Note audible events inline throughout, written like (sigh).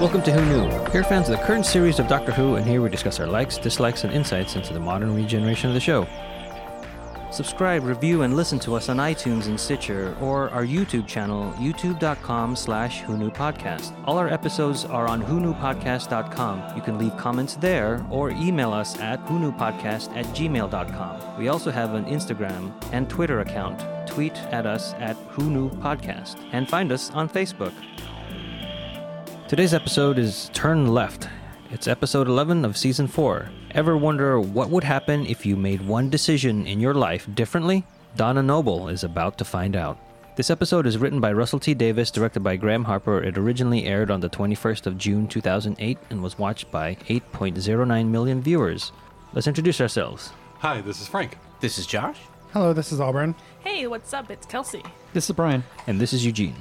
Welcome to Who Knew. Here, fans of the current series of Doctor Who, and here we discuss our likes, dislikes, and insights into the modern regeneration of the show. Subscribe, review, and listen to us on iTunes and Stitcher, or our YouTube channel, youtube.com slash Podcast. All our episodes are on whoknewpodcast.com. You can leave comments there, or email us at whoknewpodcast at gmail.com. We also have an Instagram and Twitter account. Tweet at us at Podcast, and find us on Facebook. Today's episode is Turn Left. It's episode 11 of season 4. Ever wonder what would happen if you made one decision in your life differently? Donna Noble is about to find out. This episode is written by Russell T Davies, directed by Graham Harper. It originally aired on the 21st of June 2008 and was watched by 8.09 million viewers. Let's introduce ourselves. Hi, this is Frank. This is Josh. Hello, this is Auburn. Hey, what's up? It's Kelsey. This is Brian. And this is Eugene.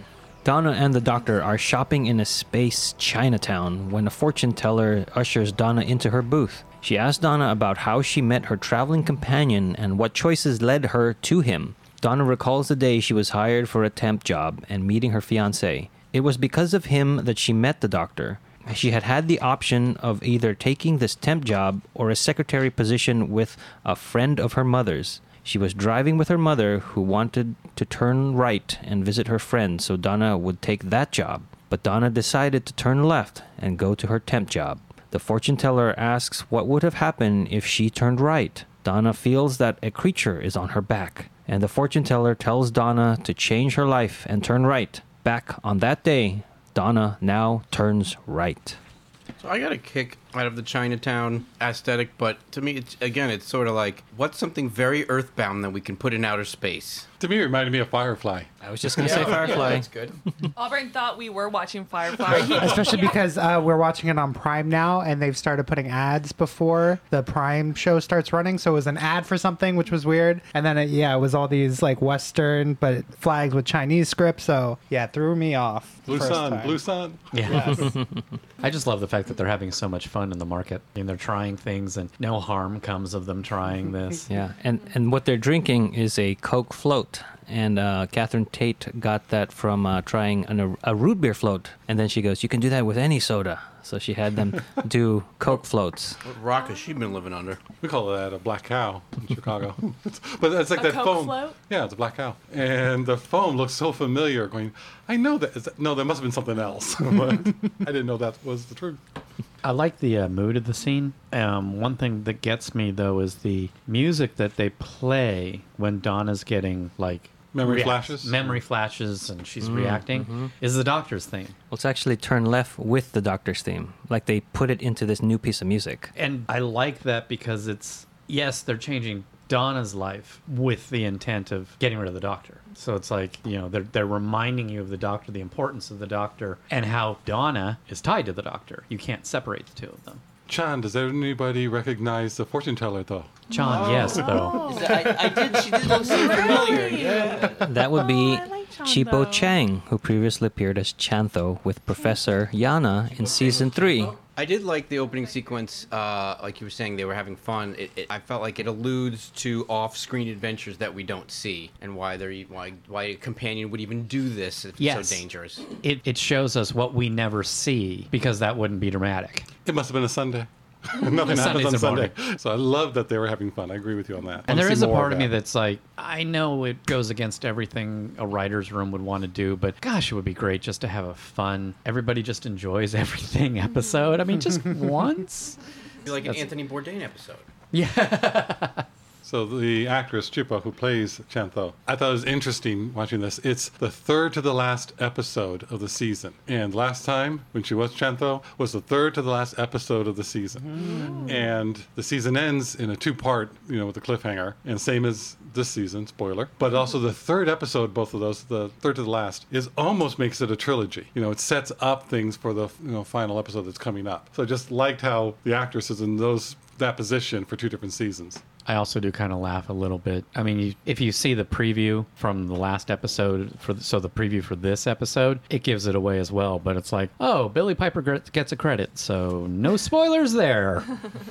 Donna and the doctor are shopping in a space Chinatown when a fortune teller ushers Donna into her booth. She asks Donna about how she met her traveling companion and what choices led her to him. Donna recalls the day she was hired for a temp job and meeting her fiance. It was because of him that she met the doctor. She had had the option of either taking this temp job or a secretary position with a friend of her mother's. She was driving with her mother, who wanted to turn right and visit her friend, so Donna would take that job. But Donna decided to turn left and go to her temp job. The fortune teller asks what would have happened if she turned right. Donna feels that a creature is on her back, and the fortune teller tells Donna to change her life and turn right. Back on that day, Donna now turns right. So I got a kick out of the Chinatown aesthetic, but to me, it's again, it's sort of like what's something very earthbound that we can put in outer space. To me, it reminded me of Firefly. I was just going to say Firefly. That's good. (laughs) Auburn thought we were watching Firefly. Especially because uh, we're watching it on Prime now, and they've started putting ads before the Prime show starts running. So it was an ad for something, which was weird. And then, it, yeah, it was all these like Western, but flags with Chinese script. So yeah, it threw me off. Blue first Sun, time. Blue Sun. Yes. (laughs) I just love the fact that they're having so much fun in the market. I mean, they're trying things, and no harm comes of them trying (laughs) this. Yeah, and and what they're drinking is a Coke float, and uh, Catherine Tate got that from uh, trying an, a root beer float, and then she goes, "You can do that with any soda." So she had them (laughs) do Coke floats. What rock has she been living under? We call that a black cow in (laughs) Chicago. but it's like A that Coke foam. float? Yeah, it's a black cow. And the foam looks so familiar. Going, I know that. Is that no, there must have been something else. but I didn't know that was the truth. I like the uh, mood of the scene. Um, one thing that gets me though is the music that they play when Donna's getting like Memory react- flashes? memory flashes, and she's reacting. Is the Doctor's theme, Well, it's actually turn left with the Doctor's theme. Like they put it into this new piece of music. and I like that because it's yes, they're changing Donna's life with the intent of getting rid of the Doctor. So it's like you know they're they're reminding you of the Doctor, the importance of the Doctor, and how Donna is tied to the Doctor. You can't separate the two of them. Chan, does anybody recognize the fortune teller though? John, yes, though. I, I did. She did look so familiar. Yeah. That would be oh, I like Chipo Chantho. Chung, who previously appeared as Chantho with Professor Yana in season three. I did like the opening sequence. Uh, like you were saying, they were having fun. It, it, I felt like it alludes to off-screen adventures that we don't see, and why they're e- why why a companion would even do this if Yes. it's so dangerous. It it shows us what we never see because that wouldn't be dramatic. It must have been a Sunday. (laughs) Nothing happens on Sunday. morning. So I love that they were having fun. I agree with you on that. And Wanna there see is a part of me that. that's like, I know it goes against everything a writer's room would want to do, but gosh, it would be great just to have a fun, everybody just enjoys (laughs) everything episode. I mean, just (laughs) once. Be like an Anthony Bourdain episode. So the actress Chipo, who plays Chantho, I thought it was interesting watching this. It's the third to the last episode of the season, and last time when she was Chantho was the third to the last episode of the season, mm. and the season ends in a two-part, you know, with a cliffhanger, and same as this season. Spoiler, but mm-hmm. also the third episode, both of those, the third to the last, is almost makes it a trilogy. You know, it sets up things for the you know final episode that's coming up. So I just liked how the actress is in those that position for two different seasons. I also do kind of laugh a little bit. I mean, you, if you see the preview from the last episode, for the, so the preview for this episode, it gives it away as well. But it's like, oh, Billie Piper gets a credit, so no spoilers there.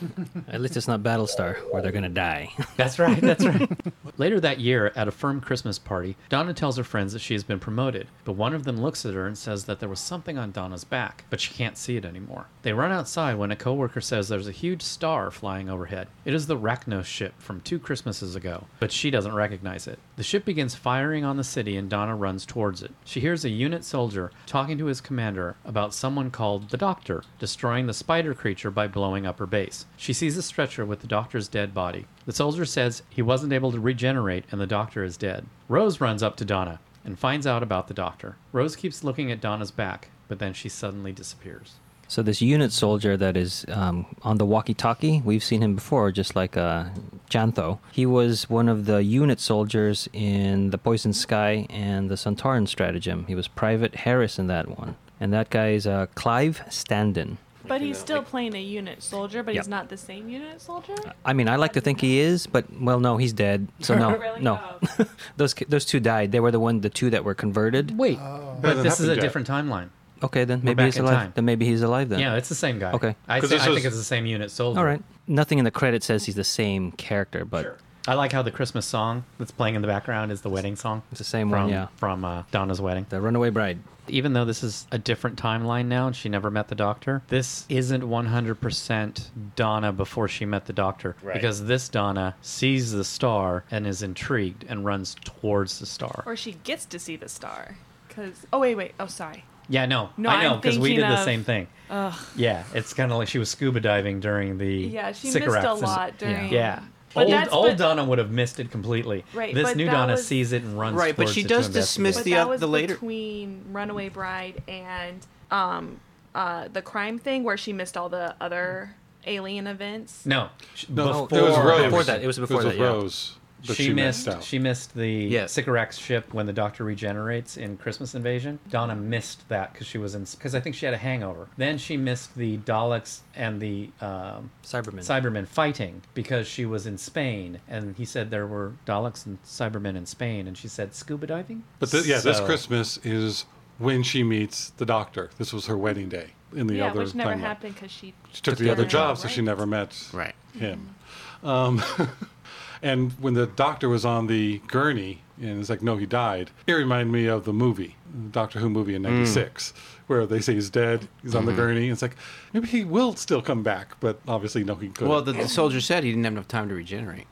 (laughs) At least it's not Battlestar where they're gonna die. (laughs) That's right. That's right. (laughs) Later that year, at a firm Christmas party, Donna tells her friends that she has been promoted, but one of them looks at her and says that there was something on Donna's back, but she can't see it anymore. They run outside when a coworker says there's a huge star flying overhead. It is the Racnoss ship from two Christmases ago, but she doesn't recognize it. The ship begins firing on the city and Donna runs towards it. She hears a unit soldier talking to his commander about someone called the Doctor destroying the spider creature by blowing up her base. She sees a stretcher with the Doctor's dead body. The soldier says he wasn't able to regenerate and the Doctor is dead. Rose runs up to Donna and finds out about the Doctor. Rose keeps looking at Donna's back, but then she suddenly disappears. So this unit soldier that is um, on the walkie-talkie, we've seen him before, just like uh, Chantho. He was one of the unit soldiers in the Poison Sky and the Sontaran stratagem. He was Private Harris in that one, and that guy is uh, Clive Standen. But he's still playing a unit soldier, but Yep. he's not the same unit soldier. I mean, I like to think he is, but well, no, he's dead. So (laughs) no, Really? no, Oh. (laughs) those those two died. They were the one, the two that were converted. Wait, Hasn't but this is a different timeline. Okay, then maybe he's alive. time. Then maybe he's alive then. Yeah, it's the same guy. Okay. I, 'Cause thi- this I was- think it's the same unit soldier. All right. Nothing in the credit says he's the same character, but sure. I like how the Christmas song that's playing in the background is the wedding song. it's the same from, one. Yeah, From uh, Donna's wedding. the Runaway Bride. Even though this is a different timeline now and she never met the doctor, this isn't 100% Donna before she met the doctor. Right. Because this Donna sees the star and is intrigued and runs towards the star. Or she gets to see the star. Cause oh wait wait oh sorry. Yeah, no. No, I know, I'm because we thinking did the same thing. Ugh. Yeah, it's kind of like she was scuba diving during the Yeah, she Sycorax. missed a lot during. Yeah. But old old but- Donna would have missed it completely. Right, This new Donna was- sees it and runs Right, but she it does dismiss But investigate. the that was the later- between Runaway Bride and um uh the crime thing where she missed all the other alien events. No, No, before, it was Rose. Before that, it was before with that, yeah. Rose that she, missed. out. She missed the Yes. Sycorax ship when the Doctor regenerates in Christmas Invasion. Donna missed that because she was in because I think she had a hangover. Then she missed the Daleks and the um, Cybermen. Cybermen fighting because she was in Spain, and he said there were Daleks and Cybermen in Spain, and she said scuba diving. But th- yeah, this Christmas is when she meets the doctor. This was her wedding day in the yeah, other which never timeline. happened because she. She took the other Yeah, job, so she never met Right. him. Um, (laughs) and when the doctor was on the gurney, and it's like, no, he died. It reminded me of the movie, the Doctor Who movie in hmm. '96, where they say he's dead. He's on the hmm. gurney. And it's like maybe he will still come back, but obviously, no, he couldn't. Well, the, the soldier said he didn't have enough time to regenerate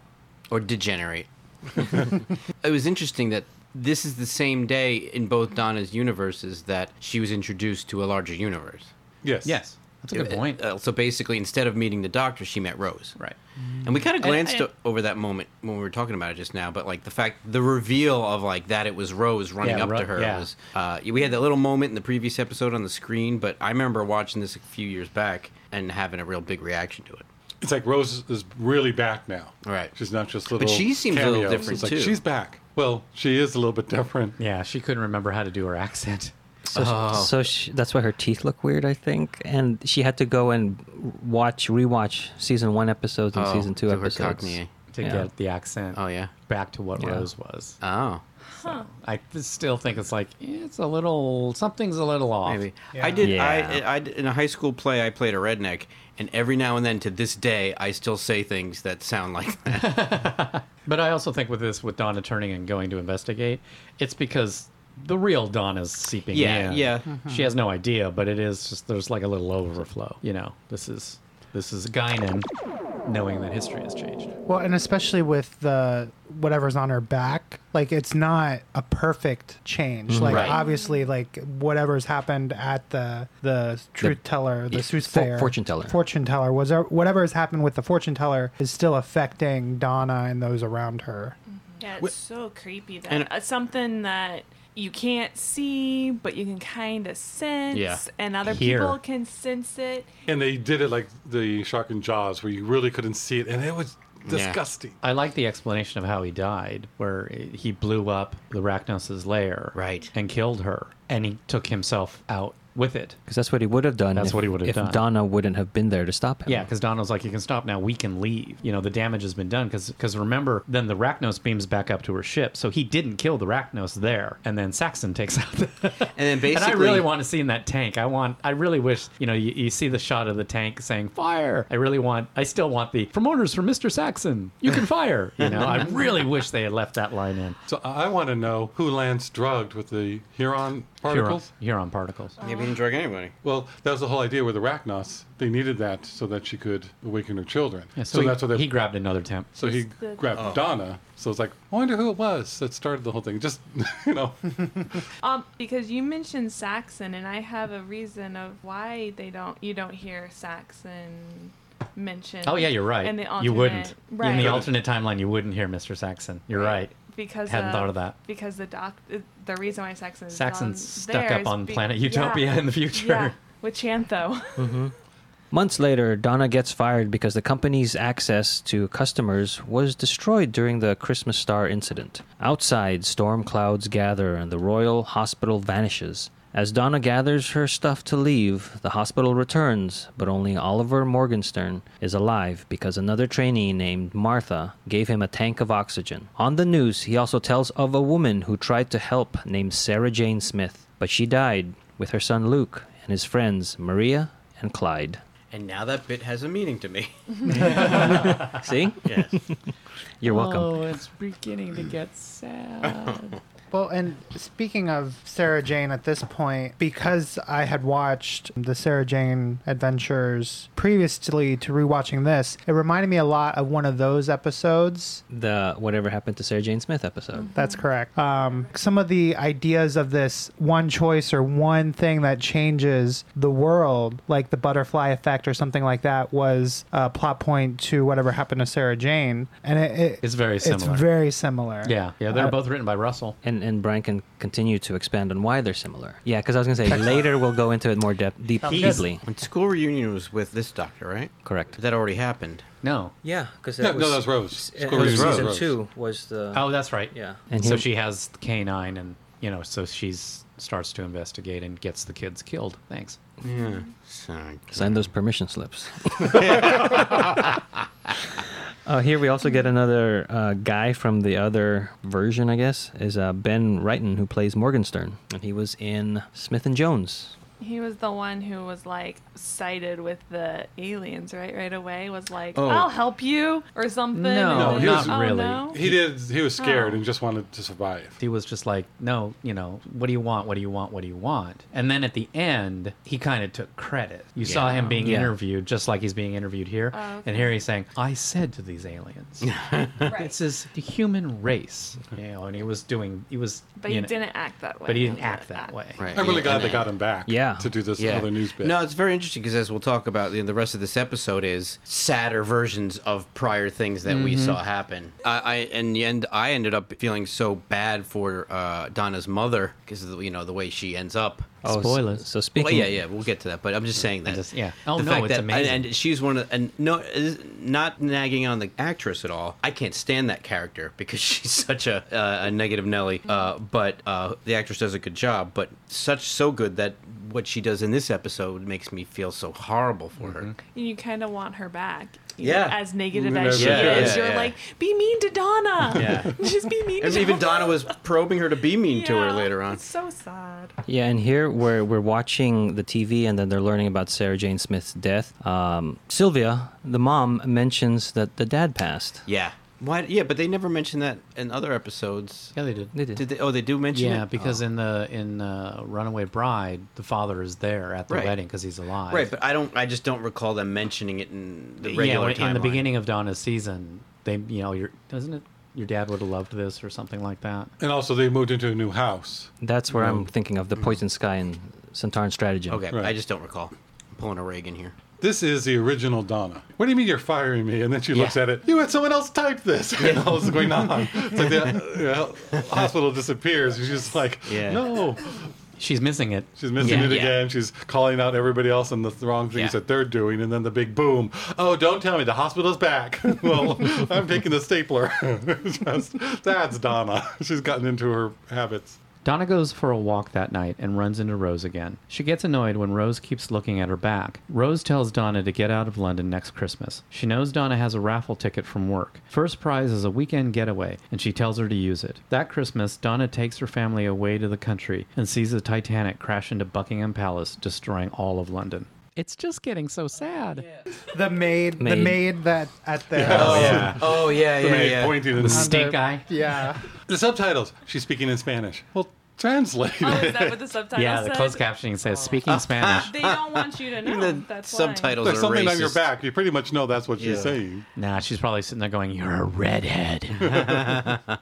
or degenerate. (laughs) it was interesting that this is the same day in both Donna's universes that she was introduced to a larger universe. yes, Yes, that's a good point. Uh, so basically, instead of meeting the doctor, she met Rose. right. And we kind of glanced and- o- over that moment when we were talking about it just now, but like the fact, the reveal of like that it was Rose running Yeah, up Ro- to her yeah. was. Uh, we had that little moment in the previous episode on the screen, but I remember watching this a few years back and having a real big reaction to it. It's like Rose is really back now. Right. She's not just little. But she seems a little cameos. different, It's like, too. She's back. Well, she is a little bit different. Yeah, she couldn't remember how to do her accent. So, Oh. so she, that's why her teeth look weird, I think. And she had to go and watch, rewatch season one episodes and Oh, season two to episodes. Cockney. to Yeah. get the accent Oh yeah. back to what Yeah. Rose was. Oh. huh. I still think it's like eh, it's a little something's a little off. Maybe Yeah. I did. Yeah. I, I in a high school play. I played a redneck, and every now and then, to this day, I still say things that sound like that. (laughs) But I also think with this, with Donna turning and going to investigate, it's because the real Donna's seeping Yeah, in. yeah. Mm-hmm. She has no idea, but it is just there's like a little overflow. You know, this is this is Guinan knowing that history has changed. Well, and especially with the whatever's on her back, like it's not a perfect change. Mm-hmm. Like Right. obviously, like whatever's happened at the the truth teller, the yeah, soothsayer, fortune teller. fortune teller was uh, there, whatever has happened with the fortune teller is still affecting Donna and those around her. Mm-hmm. Yeah, it's so creepy that And- uh, something that you can't see, but you can kind of sense, Yeah. and other Hear. people can sense it. And they did it like the shark and Jaws, where you really couldn't see it, and it was Yeah. disgusting. I like the explanation of how he died, where he blew up the Racnoss' lair, Right. and killed her, and he took himself out with it. Because that's what he would have done. That's if, what he would have done if done. Donna wouldn't have been there to stop him. Yeah, because Donald's like, you can stop now. We can leave. You know, the damage has been done. Because remember, then the Racnoss beams back up to her ship. So he didn't kill the Racnoss there. And then Saxon takes (laughs) out the. And then basically, (laughs) and I really want to see in that tank. I want. I really wish. You know, you, you see the shot of the tank saying fire. I really want. I still want the from orders from Mister Saxon. You can fire. (laughs) You know, I really wish they had left that line in. So I want to know who Lance drugged with the Huon particles. Huon, Huon particles. maybe he didn't drug anybody. Well, that was the whole idea with the Arachnos. They needed that so that she could awaken her children. Yeah, so so, he, that's what they, he grabbed another temp. So he The- grabbed Donna. So it's like, I wonder who it was that started the whole thing. Just, (laughs) you know, (laughs) Um, because you mentioned Saxon, and I have a reason of why they don't. You don't hear Saxon mentioned. Oh yeah, you're right. In the alternate, you wouldn't. Right. In the alternate timeline, you wouldn't hear Mister Saxon. You're right. Because Hadn't uh, thought of that. Because the doc, the reason why Saxon is Saxon's stuck up on be- planet Utopia yeah, in the future. Yeah, with Chantho. (laughs) Months later, Donna gets fired because the company's access to customers was destroyed during the Christmas Star incident. Outside, storm clouds gather and the Royal Hospital vanishes. As Donna gathers her stuff to leave, the hospital returns, but only Oliver Morgenstern is alive because another trainee named Martha gave him a tank of oxygen. On the news, he also tells of a woman who tried to help named Sarah Jane Smith, but she died with her son Luke and his friends Maria and Clyde. And now that bit has a meaning to me. (laughs) See? Yes. You're welcome. Oh, it's beginning to get sad. (laughs) Well, and speaking of Sarah Jane at this point, because I had watched the Sarah Jane adventures previously to rewatching this, it reminded me a lot of one of those episodes. The whatever happened to Sarah Jane Smith episode. That's correct. Um, some of the ideas of this one choice or one thing that changes the world, like the butterfly effect or something like that, was a plot point to whatever happened to Sarah Jane, and it, it It's very similar. It's very similar. yeah, yeah. They're Uh, both written by Russell. And and Brian can continue to expand on why they're similar. Yeah, because I was gonna say later we'll go into it more depth, deep, deeply. When school reunion was with this doctor, right? Correct. That already happened. No. Yeah, because no, no, that's Rose. It School was reunion is season two was the Oh, that's right. yeah, and so he- she has K9, and you know, so she's starts to investigate and gets the kids killed. Thanks. Yeah. Sign those permission slips. (laughs) (laughs) Uh, here we also get another uh, guy from the other version, I guess, is uh, Ben Righton, who plays Morgenstern, and he was in Smith and Jones. He was the one who was like sighted with the aliens, right? Right away was like, Oh. "I'll help you" or something. No, and he then- was- oh, really. no? He did. He was scared Oh. and just wanted to survive. He was just like, no, you know, what do you want? What do you want? What do you want? And then at the end, he kind of took credit. You saw him being Yeah. interviewed just like he's being interviewed here. Oh, okay. And here he's saying, I said to these aliens, (laughs) Right. this is the human race. You know, and he was doing, he was, But he know, didn't act that way. but he didn't act did that way. Right. I'm really glad they got him back. Yeah. To do this Yeah. other news bit. No, it's very interesting because as we'll talk about, you know, the rest of this episode is sadder versions of prior things that we Mm-hmm. saw happen. I, I in the end, I ended up feeling so bad for uh, Donna's mother because you know the way she ends up. Oh, s- Spoilers. So, speaking, Well, yeah, yeah, we'll get to that, but I'm just saying that. just- yeah. Oh, the no, fact it's that, amazing. And, and she's one of, and no, not nagging on the actress at all. I can't stand that character because (laughs) she's such a uh, a negative Nelly. Uh, but uh, the actress does a good job, but such so good that what she does in this episode makes me feel so horrible for her. And you kind of want her back. Yeah. know, as negative as she yeah, is, yeah, you're yeah. like, be mean to Donna. Yeah. (laughs) Just be mean to And even Donna was probing her to be mean to her later on. It's so sad. Yeah, and here we're we're watching the TV, and then they're learning about Sarah Jane Smith's death. Um, Sylvia, the mom, mentions that the dad passed. Yeah. Why? Yeah, but they never mentioned that in other episodes. Yeah, they did. They did. Did they? Oh, they do mention it? Yeah, it. because Oh. in the in uh, Runaway Bride, the father is there at the Right. wedding because he's alive. right, but I don't. I just don't recall them mentioning it in the yeah, regular when- in the beginning of Donna's season, they you know, your doesn't it? Your dad would have loved this or something like that. And also, they moved into a new house. That's where I'm thinking of the Poison Sky and Sontaran Stratagem. Okay, Right. I just don't recall. I'm pulling a Reagan here. This is the original Donna. What do you mean you're firing me? And then she looks at it. You had someone else type this. And all this is going on. It's like the uh, hospital disappears. She's just like, Yeah. no. She's missing it. She's missing Yeah, it yeah. again. She's calling out everybody else and the wrong things Yeah. that they're doing. And then the big boom. Oh, don't tell me the hospital's back. (laughs) well, I'm taking the stapler. (laughs) Just, that's Donna. (laughs) She's gotten into her habits. Donna goes for a walk that night and runs into Rose again. She gets annoyed when Rose keeps looking at her back. Rose tells Donna to get out of London next Christmas. She knows Donna has a raffle ticket from work. First prize is a weekend getaway, and she tells her to use it. That Christmas, Donna takes her family away to the country and sees the Titanic crash into Buckingham Palace, destroying all of London. It's just getting so sad. The maid, the Maid. maid that at the Oh, yeah. Oh yeah, The yeah, maid yeah. pointing The and stink eye. yeah. the subtitles. She's speaking in Spanish. Well, translate Oh, is that what the subtitle Yeah, the said? closed captioning says speaking (laughs) Spanish. They don't want you to (laughs) know. the That's subtitles There's are something on your back. You pretty much know that's what she's Yeah. saying. Nah, she's probably sitting there going, You're a redhead.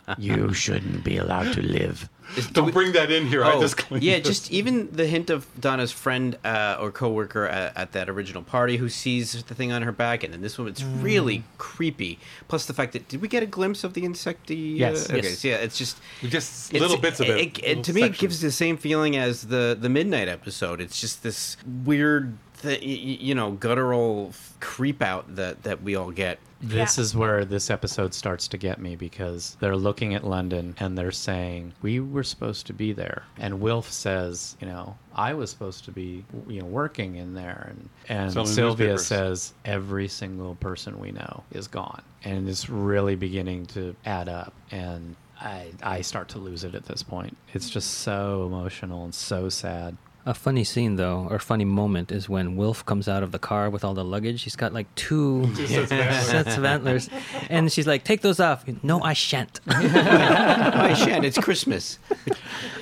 (laughs) you shouldn't be allowed to live. Don't bring that in here. I just Oh, yeah, it. just even the hint of Donna's friend uh, or coworker at, at that original party who sees the thing on her back, and then this one, it's really creepy. Plus the fact that did we get a glimpse of the insecty? Yes. Uh, okay, Yes. so yeah, it's just just it's- little bits of it. it- little to me, it gives the same feeling as the the midnight episode. It's just this weird, th- you know, guttural creep out that that we all get. This Yeah. is where this episode starts to get me because they're looking at London and they're saying, We were supposed to be there. And Wilf says, You know, I was supposed to be, you know, working in there. And, and Selling Sylvia says, Every single person we know is gone. And it's really beginning to add up. And I, I start to lose it at this point. It's just so emotional and so sad. A funny scene, though, or funny moment, is when Wilf comes out of the car with all the luggage. He's got like two (laughs) sets of antlers, and she's like, "Take those off." No, I shan't. (laughs) I shan't. It's Christmas.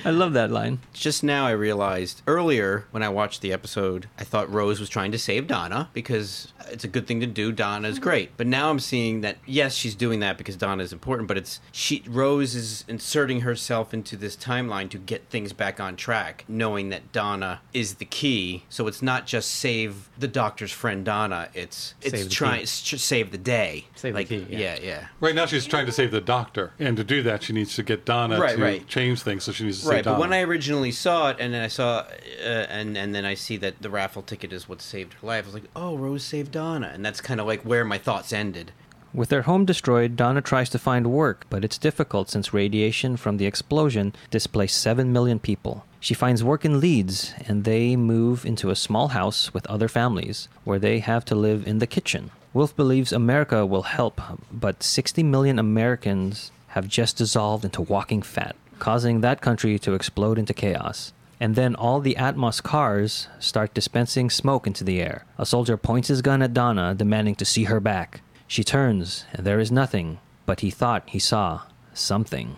I love that line. Just now, I realized earlier when I watched the episode, I thought Rose was trying to save Donna because it's a good thing to do. Donna's great, but now I'm seeing that yes, she's doing that because Donna is important, but it's she Rose is inserting herself into this timeline to get things back on track, knowing that Donna is the key. So it's not just save the Doctor's friend Donna; it's it's trying key. it's just save the day. Save the like, key, yeah. yeah, yeah. Right now, she's trying to save the doctor, and to do that, she needs to get Donna Right, to right. change things. So she needs to Right, save but when I originally saw it, and then I saw, uh, and and then I see that the raffle ticket is what saved her life. I was like, oh, Rose saved Donna, and that's kind of like where my thoughts ended. With their home destroyed, Donna tries to find work, but it's difficult since radiation from the explosion displaced 7 million people. She finds work in Leeds, and they move into a small house with other families, where they have to live in the kitchen. Wilf believes America will help, but 60 million Americans have just dissolved into walking fat, causing that country to explode into chaos. And then all the Atmos cars start dispensing smoke into the air. A soldier points his gun at Donna, demanding to see her back. She turns, and there is nothing, but he thought he saw something.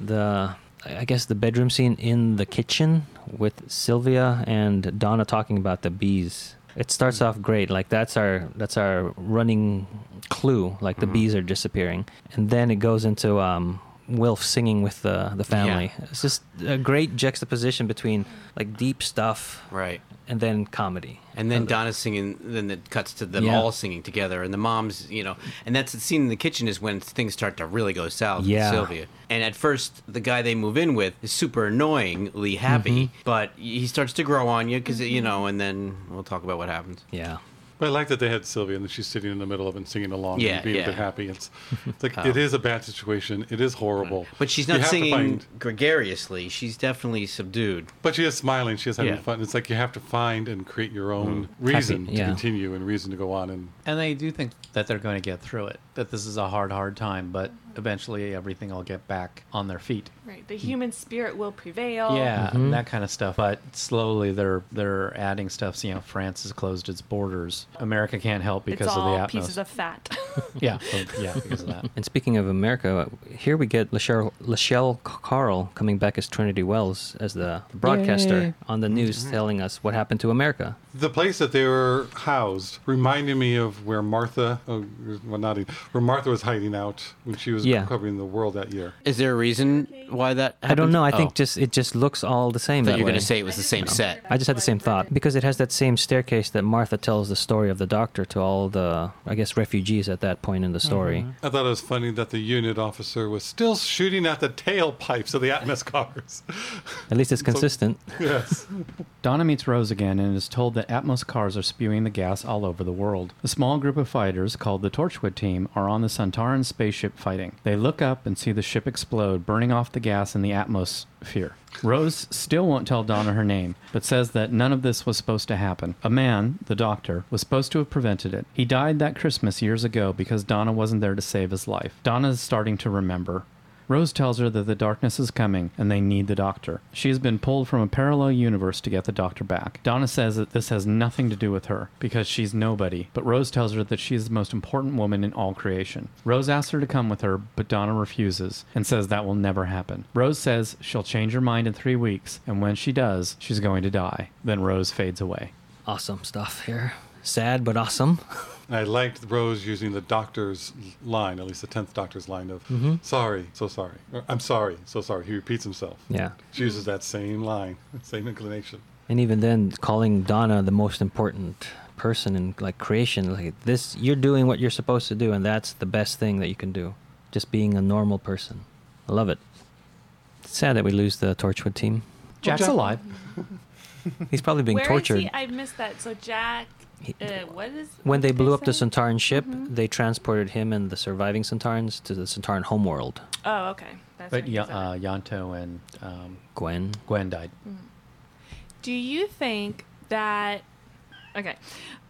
The, I guess, the bedroom scene in the kitchen with Sylvia and Donna talking about the bees. It starts off great, like that's our that's our running clue, like the bees are disappearing, and then it goes into um, Wilf singing with the the family. It's just a great juxtaposition between like deep stuff Right. And then comedy. And then Donna's singing, then it cuts to them Yeah. all singing together, and the mom's, you know, and that's the scene in the kitchen is when things start to really go south Yeah. with Sylvia. And at first, the guy they move in with is super annoyingly happy, mm-hmm. but he starts to grow on you because, you know, and then we'll talk about what happens. Yeah. But I like that they had Sylvia and that she's sitting in the middle of it and singing along Yeah, and being yeah. a bit happy. It's, it's (laughs) like oh. it is a bad situation. It is horrible. But she's not singing find- gregariously. She's definitely subdued. but she is smiling. She is having Yeah. fun. It's like you have to find and create your own mm. reason Happy, to continue and reason to go on. And And they do think that they're going to get through it, that this is a hard, hard time, but mm-hmm. eventually everything will get back on their feet. Right. The human spirit will prevail. Yeah, mm-hmm. that kind of stuff. But slowly they're they're adding stuff. So, you know, France has closed its borders. America can't help because it's of the all Atmos. pieces of fat. (laughs) yeah, so- yeah, because of that. (laughs) And speaking of America, here we get Lachele, Lachele Carl coming back as Trinity Wells as the broadcaster Yay. on the news telling us what happened to America. the place that they were housed reminded me of where Martha, oh, well, nodding, where Martha was hiding out when she was Yeah. covering the world that year. Is there a reason why that I don't know. I happened? think Oh. just it just looks all the same I that you're going to say it was the same set. I just had the same thought because it has that same staircase that Martha tells the story of the doctor to all the, I guess, refugees at that point in the story. Mm-hmm. I thought it was funny that the unit officer was still shooting at the tailpipes of the Atmos cars. (laughs) At least it's consistent. yes. Donna meets Rose again and is told that Atmos cars are spewing the gas all over the world. A small group of fighters called the Torchwood team are on the Sontaran spaceship fighting. They look up and see the ship explode, burning off the gas in the atmosphere. Rose still won't tell Donna her name, but says that none of this was supposed to happen. A man, the doctor, was supposed to have prevented it. He died that Christmas years ago because Donna wasn't there to save his life. Donna is starting to remember. Rose tells her that the darkness is coming and they need the doctor. She has been pulled from a parallel universe to get the doctor back. Donna says that this has nothing to do with her because she's nobody, but Rose tells her that she is the most important woman in all creation. Rose asks her to come with her, but Donna refuses and says that will never happen. Rose says she'll change her mind in three weeks, and when she does, she's going to die. Then Rose fades away. Awesome stuff here. Sad but awesome. (laughs) I liked Rose using the doctor's line, at least the tenth doctor's line of mm-hmm. "Sorry, so sorry." Or, I'm sorry, so sorry. He repeats himself. Yeah. She uses that same line, (laughs) same inclination. And even then, calling Donna the most important person in like creation, like this, you're doing what you're supposed to do, and that's the best thing that you can do. Just being a normal person. I love it. It's sad that we lose the Torchwood team. Jack's Jack- alive. (laughs) He's probably being Where is tortured. he? I missed that. So Jack, He- uh, what is? when what they did blew up the? Sontaran ship, Mhm. they transported him and the surviving Sontarans to the Sontaran homeworld. Oh, okay. That's But right, Ya- uh. Ianto and um, Gwen. Gwen died. Do you think that? Okay.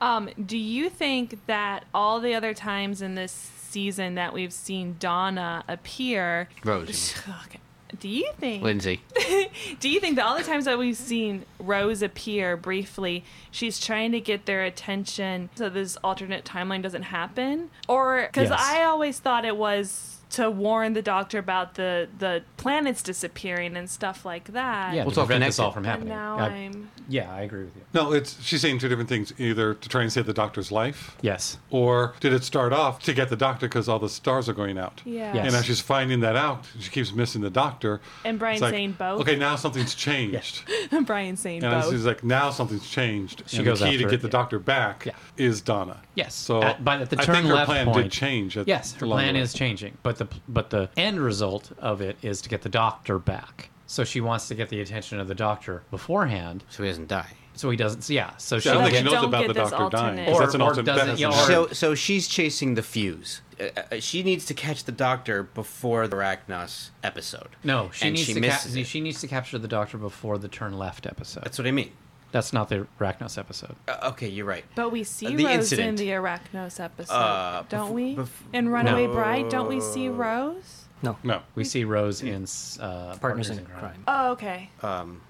Um, do you think that all the other times in this season that we've seen Donna appear, Rose. (laughs) Okay. Do you think? Lindsay. (laughs) Do you think that all the times that we've seen Rose appear briefly, she's trying to get their attention so this alternate timeline doesn't happen? Or because Yes. I always thought it was to warn the doctor about the the planets disappearing and stuff like that. Yeah, Well, to it's all prevent this all from And happening. now I- I'm. yeah, I agree with you. No, it's she's saying two different things: either to try and save the doctor's life, Yes. or did it start off to get the doctor because all the stars are going out? Yeah. Yes. And as she's finding that out, she keeps missing the doctor. And Brian's like, saying both. Okay, now something's (laughs) changed. and (laughs) Brian's saying And both. she's like, now something's changed. She and goes the key to get it, the yeah. doctor back Yeah. is Donna. Yes. So At- but at the I turn think her left plan point, did change. At, Yes, her plan is changing, but the but the end result of it is to get the doctor back. So she wants to get the attention of the doctor beforehand, So he doesn't die. so he doesn't. Yeah. So she I don't So think she knows don't about get the this doctor dying. alternate- 'cause Or- that's an or alternate. doesn't- that you know, or- So, so she's chasing the fuse. Uh, uh, she needs to catch the doctor before the Arachnos episode. no, she And needs she to misses ca- it. she needs to capture the doctor before the turn left episode. That's what I mean. That's not the Arachnos episode. Uh, okay, you're right. But we see The Rose incident. in the Arachnos episode, Uh, don't bef- we? bef- in Runaway No. Bride, don't we see Rose? No. No. We see Rose in uh, Partners in crime. Oh, okay. Um,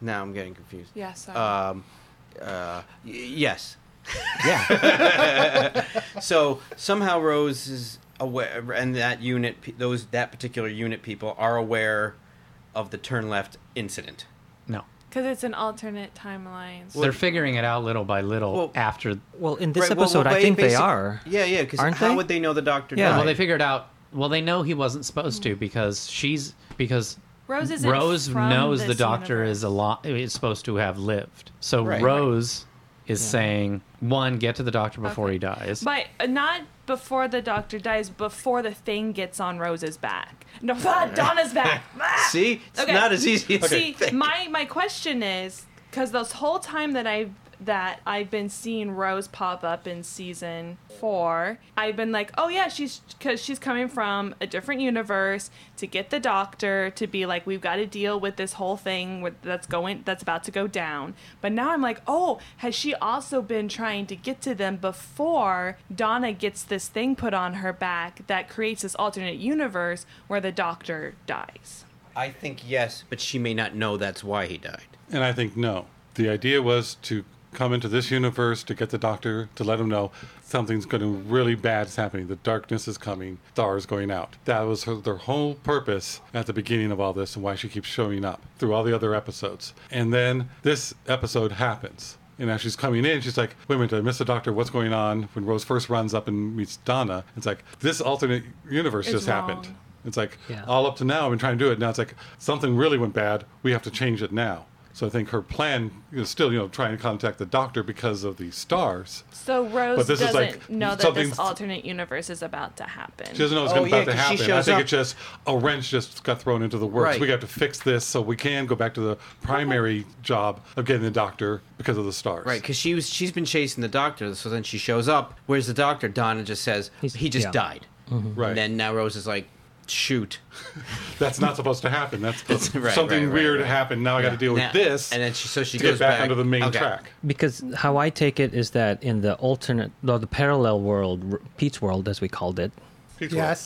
now I'm getting confused. Yeah. Um, uh, y- yes. Yeah. (laughs) So somehow Rose is aware, and that unit, those that particular unit people are aware of the turn left incident. No. Because it's an alternate timeline. They're figuring it out little by little Well- after. Well, in this Right, episode, well, I think they are. Yeah, yeah. Because Aren't how they? would they know the doctor Yeah. died? Well, they figured out. Well, they know he wasn't supposed to because she's because Rose Rose knows the doctor universe. is a lot is supposed to have lived. So Right. Rose is Yeah. saying one, get to the doctor before Okay. he dies. But uh, not before the doctor dies, before the thing gets on Rose's back. No, (laughs) Donna's back. (laughs) Ah! See, it's Okay. not as easy as See, my my question is because this whole time that I've that I've been seeing Rose pop up in season four, I've been like, oh yeah, she's because she's coming from a different universe to get the doctor to be like, we've got to deal with this whole thing with, that's going that's about to go down. But now I'm like, oh, has she also been trying to get to them before Donna gets this thing put on her back that creates this alternate universe where the doctor dies? I think yes, but she may not know that's why he died. And I think no. The idea was to come into this universe to get the doctor to let him know something's going to really bad is happening. The darkness is coming. Stars going out. That was her, their whole purpose at the beginning of all this, and why she keeps showing up through all the other episodes. And then this episode happens. And as she's coming in, she's like, wait a minute, did I miss the doctor? What's going on? When Rose first runs up and meets Donna, it's like, this alternate universe It's just happened. It's like, Yeah. all up to now, I've been trying to do it. Now it's like, something really went bad. We have to change it now. So I think her plan is still, you know, trying to contact the doctor because of the stars. So Rose But this doesn't like know that this alternate universe is about to happen. She doesn't know it's Oh, going yeah, about to 'cause she happen. I think up- it's just a wrench just got thrown into the works. Right. We have to fix this so we can go back to the primary job of getting the doctor because of the stars. Right, because she was she's been chasing the doctor, so then she shows up. Where's the doctor? Donna just says He's- he just yeah. died. Mm-hmm. Right. And then now Rose is like, shoot. (laughs) That's not supposed to happen. That's (laughs) right, something right, right, weird right. happened. Now I got to deal with Now- this. and then she so she to goes get back, back onto the main Okay. track. Because how I take it is that in the alternate, no, the parallel world, Pete's world, as we called it, Pete's World.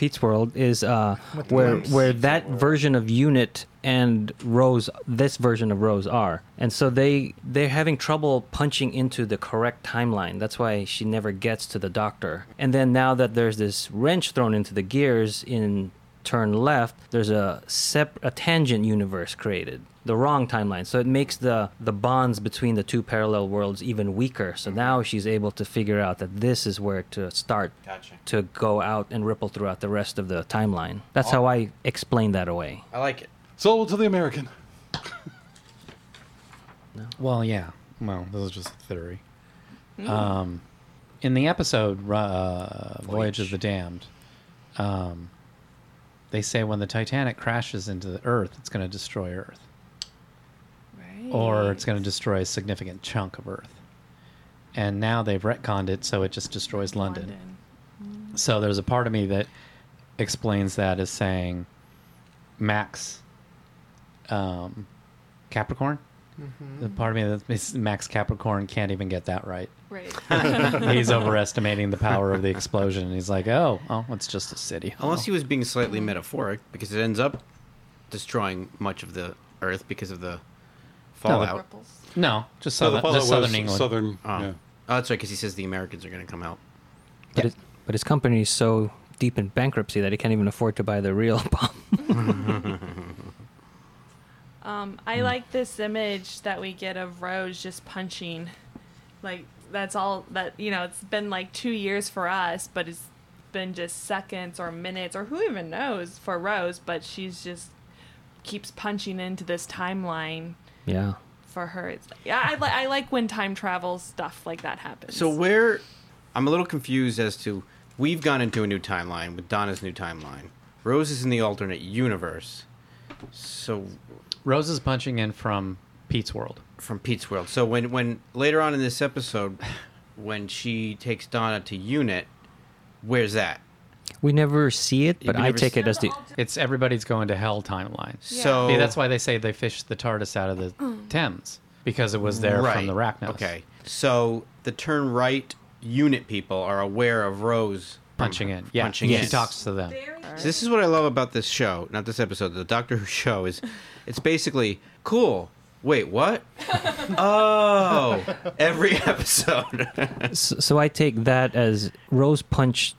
Pete's world is uh, where where that version of Unit and Rose, this version of Rose are, and so they they're having trouble punching into the correct timeline. That's why she never gets to the doctor. And then now that there's this wrench thrown into the gears in turn left, there's a sep- a tangent universe created. The wrong timeline, so it makes the the bonds between the two parallel worlds even weaker. So now she's able to figure out that this is where to start Gotcha. to go out and ripple throughout the rest of the timeline. That's how I explain that away. I like it. Sold to the American. (laughs) Well, yeah. Well, this is just a theory. Um, in the episode uh, Voyage of the Damned, um, they say when the Titanic crashes into the Earth, it's going to destroy Earth, right. or it's going to destroy a significant chunk of Earth. And now they've retconned it so it just destroys London. So there's a part of me that explains that as saying Max um, Capricorn. The part of me that is Max Capricorn can't even get that right. Right. (laughs) He's (laughs) overestimating the power of the explosion. He's like, oh, oh, it's just a city. Unless Oh. he was being slightly mm-hmm. metaphoric, because it ends up destroying much of the Earth because of the fallout. Ripples. No, just No, southern, the follow just southern England. Southern. Oh. Yeah. Oh, that's right, because he says the Americans are going to come out. But, Yeah. it, but his company is so deep in bankruptcy that he can't even afford to buy the real (laughs) bomb. Um, I like this image that we get of Rose just punching. Like that's all that you know. It's been like two years for us, but it's been just seconds or minutes or who even knows for Rose. But she's just keeps punching into this timeline yeah. for her. It's, yeah, I, li- I like when time travel stuff like that happens. So where I'm a little confused as to we've gone into a new timeline with Donna's new timeline. Rose is in the alternate universe. So Rose is punching in from Pete's world. from Pete's world. So when when later on in this episode when she takes Donna to unit, where's that? We never see it, but You I never take see- it as the. It's everybody's going to hell timeline. So See, that's why they say they fished the TARDIS out of the Thames because it was there from the Racnoss. Okay. So the turn right unit people are aware of Rose from punching in. Yeah, punching she in. talks to them. So this is what I love about this show, not this episode, the Doctor Who show is it's basically cool. Wait, what? (laughs) oh, every episode. So, so I take that as Rose punched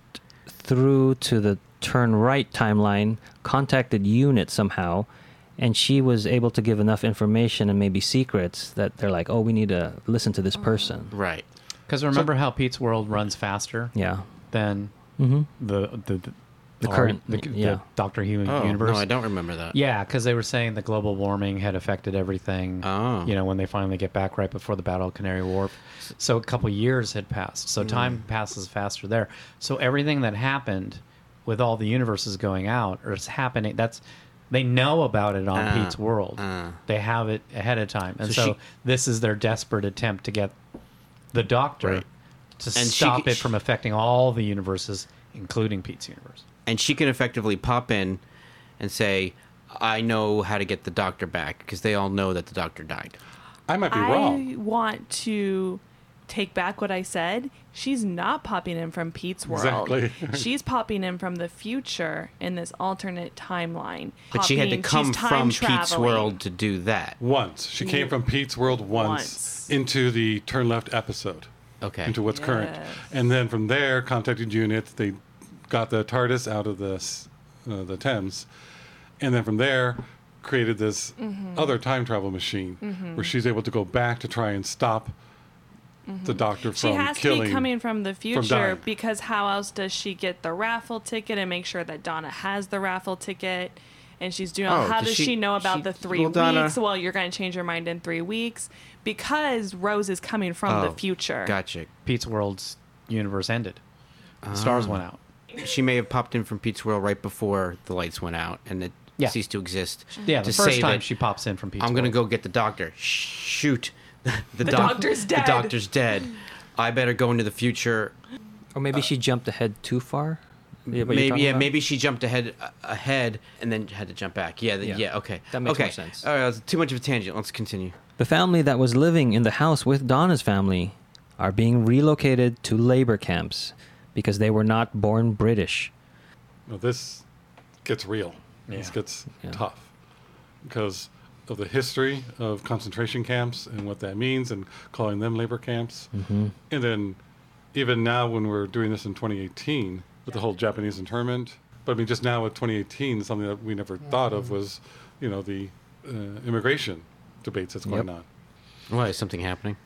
through to the turn right timeline, contacted Unit somehow, and she was able to give enough information and maybe secrets that they're like, oh, we need to listen to this oh. person. right. Because remember how Pete's world runs faster Yeah. than hmm the the, the, The our- current- the, yeah. the Doctor Who Oh, universe. no, I don't remember that. Yeah, because they were saying that global warming had affected everything. Oh. You know, when they finally get back right before the Battle of Canary Wharf. So a couple years had passed. So time passes faster there. So everything that happened with all the universes going out or it's happening, that's they know about it on Ah, Pete's world. ah. they have it ahead of time. And So so, she- this is their desperate attempt to get the Doctor Right. To And stop c- it from affecting all the universes, including Pete's universe. And she can effectively pop in and say, I know how to get the doctor back because they all know that the doctor died. I might be I wrong. I want to take back what I said. She's not popping in from Pete's world. Exactly. (laughs) she's popping in from the future in this alternate timeline. But she had to come she's time from Pete's world to do that. Once she came mm. from Pete's world once, Once. into the turn left episode, Okay. into what's current, Yes. and then from there contacted Unit. They got the TARDIS out of the uh, the Thames, and then from there created this Mm-hmm. other time travel machine where she's able to go back to try and stop the Doctor Mm-hmm. She from has killing. to be coming from the future dying. because how else does she get the raffle ticket and make sure that Donna has the raffle ticket and she's doing. Oh, how does does she- she, know about she- the three well, Donna- weeks? Well, you're going to change your mind in three weeks because Rose is coming from Oh, the future. Gotcha. Pete's World's universe ended. The stars Ah. went out. She may have popped in from Pete's World right before the lights went out and it Yeah. ceased to exist. Yeah, the to first say time that she pops in from Pete's I'm gonna World. go get the doctor. Shoot, (laughs) the, The doc- doctor's The doctor's dead. I better go into the future. Or maybe she jumped ahead too far. Yeah, what you're maybe talking yeah, about? maybe she jumped ahead uh, ahead and then had to jump back. Yeah, th- Yeah. yeah. okay. That makes okay. more sense. All right, that's too much of a tangent. Let's continue. The family that was living in the house with Donna's family are being relocated to labor camps because they were not born British. Now, this gets real. This gets Yeah. tough because of the history of concentration camps and what that means and calling them labor camps. Mm-hmm. And then even now when we're doing this in 2018 with the whole Japanese internment, but I mean just now with 2018, something that we never thought of was, you know, the uh, immigration debates that's going Yep. on. Why is something happening?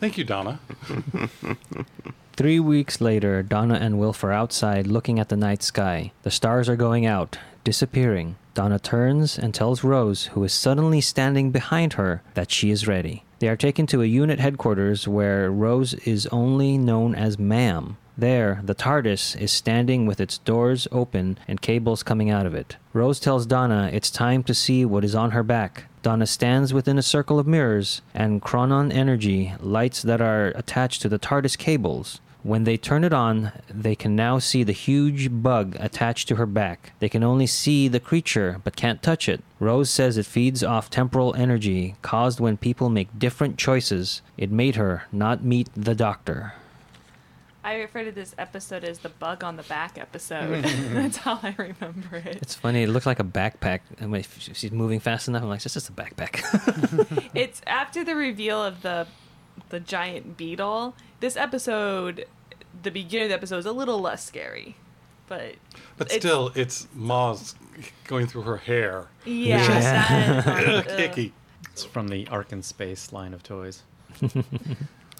Thank you, Donna. (laughs) Three weeks later, Donna and Wilf are outside looking at the night sky. The stars are going out, disappearing. Donna turns and tells Rose, who is suddenly standing behind her, that she is ready. They are taken to a unit headquarters where Rose is only known as Ma'am. There, the TARDIS is standing with its doors open and cables coming out of it. Rose tells Donna it's time to see what is on her back. Donna stands within a circle of mirrors, and Chronon energy lights that are attached to the TARDIS cables. When they turn it on, they can now see the huge bug attached to her back. They can only see the creature, but can't touch it. Rose says it feeds off temporal energy caused when people make different choices. It made her not meet the doctor. I refer to this episode as the bug on the back episode. (laughs) That's how I remember it. It's funny. It looked like a backpack. And when she's moving fast enough, I'm like, it's just a backpack. (laughs) It's (laughs) after the reveal of the the giant beetle. This episode, the beginning of the episode is a little less scary, but But it's- still, it's Moz going through her hair. yeah, Yeah. that- ugh. Icky. It's from the Ark in Space line of toys.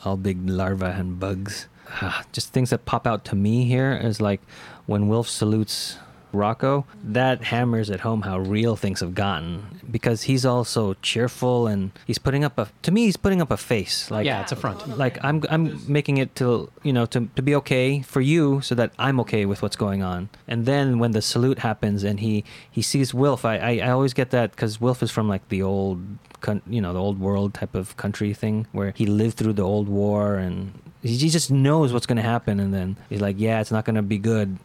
All big larvae and bugs. Ah, Just things that pop out to me here is like when Wilf salutes Rocco, that hammers at home how real things have gotten because he's also cheerful and he's putting up a to me he's putting up a face like yeah, it's a front. like I'm I'm making it to you know to to be okay for you so that I'm okay with what's going on. And then when the salute happens and he he sees Wilf, I I, I always get that because Wilf is from like the old coun- you know the old world type of country thing where he lived through the old war and he just knows what's going to happen and then he's like yeah it's not going to be good